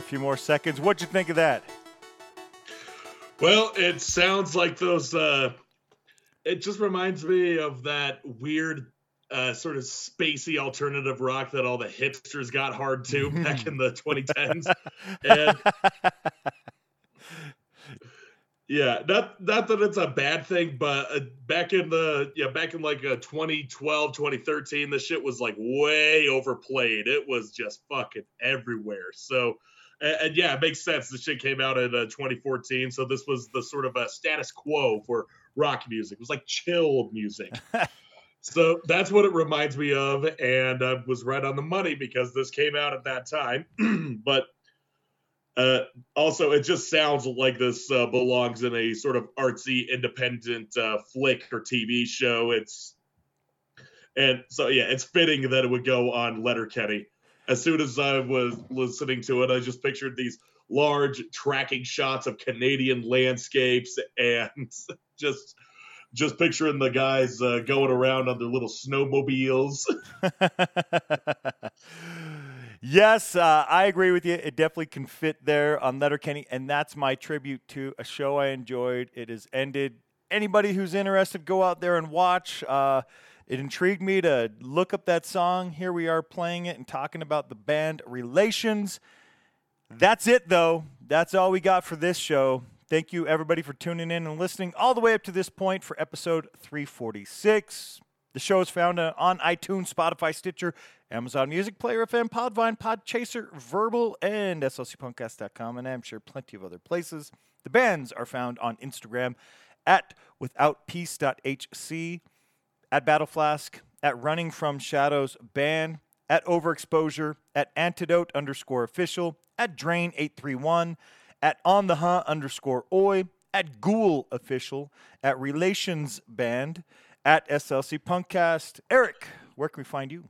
A few more seconds. What'd you think of that? Well, it sounds like those. Uh, it just reminds me of that weird uh, sort of spacey alternative rock that all the hipsters got hard to back in the <laughs> 2010s. and <laughs> yeah, not not that it's a bad thing, but uh, back in the yeah back in like uh, 2012, 2013, the shit was like way overplayed. It was just fucking everywhere. So. And, and yeah, it makes sense. The shit came out in uh, 2014, so this was the sort of a status quo for rock music. It was like chill music. <laughs> so that's what it reminds me of, and I was right on the money because this came out at that time. <clears throat> but uh, also, it just sounds like this uh, belongs in a sort of artsy, independent uh, flick or TV show. It's and so yeah, it's fitting that it would go on Letterkenny. As soon as I was listening to it, I just pictured these large tracking shots of Canadian landscapes and <laughs> just just picturing the guys uh, going around on their little snowmobiles. <laughs> yes, uh, I agree with you. It definitely can fit there on Letterkenny, and that's my tribute to a show I enjoyed. It has ended. Anybody who's interested, go out there and watch. Uh, it intrigued me to look up that song. Here we are playing it and talking about the band Relations. That's it, though. That's all we got for this show. Thank you, everybody, for tuning in and listening all the way up to this point for episode 346. The show is found on iTunes, Spotify, Stitcher, Amazon Music, Player FM, Podbean, Podchaser, Verbal, and SLCPunkcast.com, and I'm sure plenty of other places. The bands are found on Instagram at withoutpeace.hc, at Battle Flask, at Running From Shadows Band, at Overexposure, at Antidote underscore official, at Drain831, at On the Hunt underscore Oi, at Ghoul official, at Relations Band, at SLC Punkcast. Eric, where can we find you?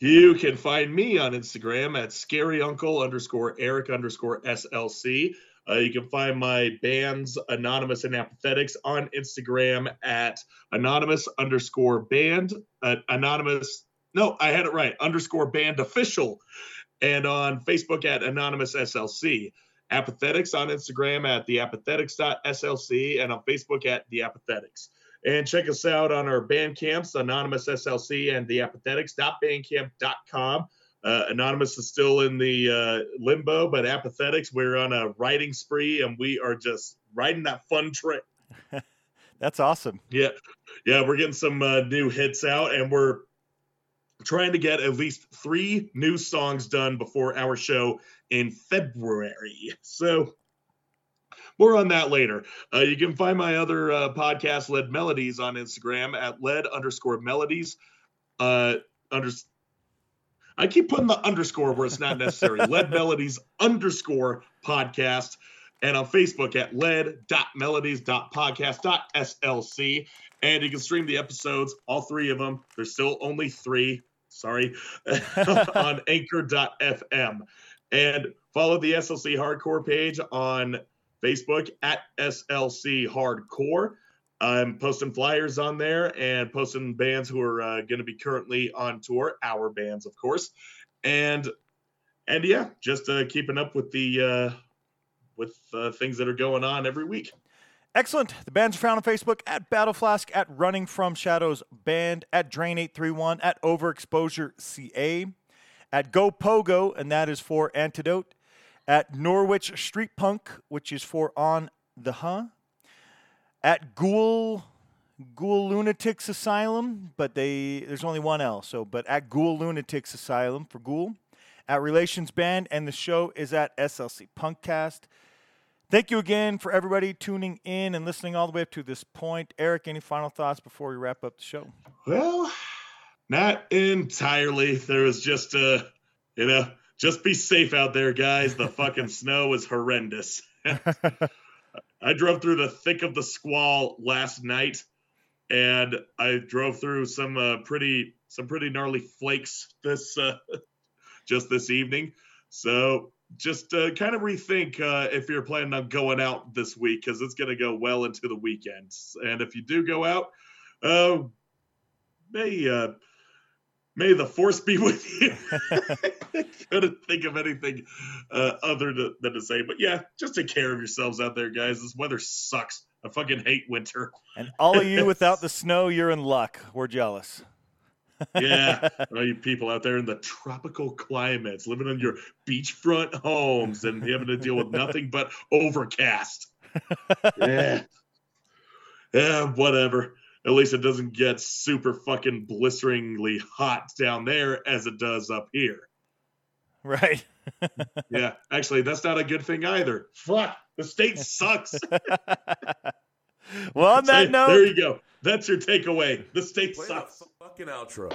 You can find me on Instagram at scary uncle underscore Eric underscore SLC. Uh, you can find my bands Anonymous and Apathetics on Instagram at anonymous underscore band. Uh, anonymous, no, I had it right, underscore band official. And on Facebook at Anonymous SLC. Apathetics on Instagram at the apathetics.slc and on Facebook at the apathetics. And check us out on our band camps, Anonymous SLC and the apathetics.bandcamp.com. Uh, Anonymous is still in the uh, limbo, but apathetics, we're on a writing spree and we are just riding that fun train. <laughs> That's awesome. Yeah. Yeah. We're getting some uh, new hits out and we're trying to get at least three new songs done before our show in February. So more on that later. Uh, you can find my other uh, podcast, Led Melodies, on Instagram at led underscore melodies. Uh, under, I keep putting the underscore where it's not necessary. <laughs> Lead Melodies underscore podcast. And on Facebook at led.melodies.podcast.slc. And you can stream the episodes, all three of them. There's still only three. Sorry. <laughs> on <laughs> anchor.fm. And follow the SLC Hardcore page on Facebook at SLC Hardcore. I'm posting flyers on there and posting bands who are uh, going to be currently on tour, our bands, of course, and and yeah, just uh, keeping up with the uh, with uh, things that are going on every week. Excellent. The bands are found on Facebook at Battle Flask, at Running From Shadows Band, at Drain831, at Overexposure CA, at Go Pogo, and that is for Antidote, at Norwich Street Punk, which is for On the Huh, at Ghoul Ghoul Lunatics Asylum, but they there's only one L, so but at Ghoul Lunatics Asylum for Ghoul, at Relations Band, and the show is at SLC Punkcast. Thank you again for everybody tuning in and listening all the way up to this point. Eric, any final thoughts before we wrap up the show? Well, not entirely. There was just a, you know, just be safe out there, guys. The fucking <laughs> snow is horrendous. <laughs> I drove through the thick of the squall last night, and I drove through some uh, pretty some pretty gnarly flakes this uh, <laughs> just this evening. So just uh, kind of rethink uh, if you're planning on going out this week because it's going to go well into the weekends. And if you do go out, uh, may uh, May the force be with you. <laughs> Couldn't think of anything uh, other to, than to say, but yeah, just take care of yourselves out there, guys. This weather sucks. I fucking hate winter. And all of you <laughs> without the snow, you're in luck. We're jealous. <laughs> yeah, all you people out there in the tropical climates, living in your beachfront homes and having to deal with nothing but overcast. yeah, yeah, whatever. At least it doesn't get super fucking blisteringly hot down there as it does up here. Right. <laughs> yeah, actually, that's not a good thing either. Fuck, the state <laughs> sucks. well, on that Say- note, there you go. That's your takeaway. The state Play the sucks. fucking outro.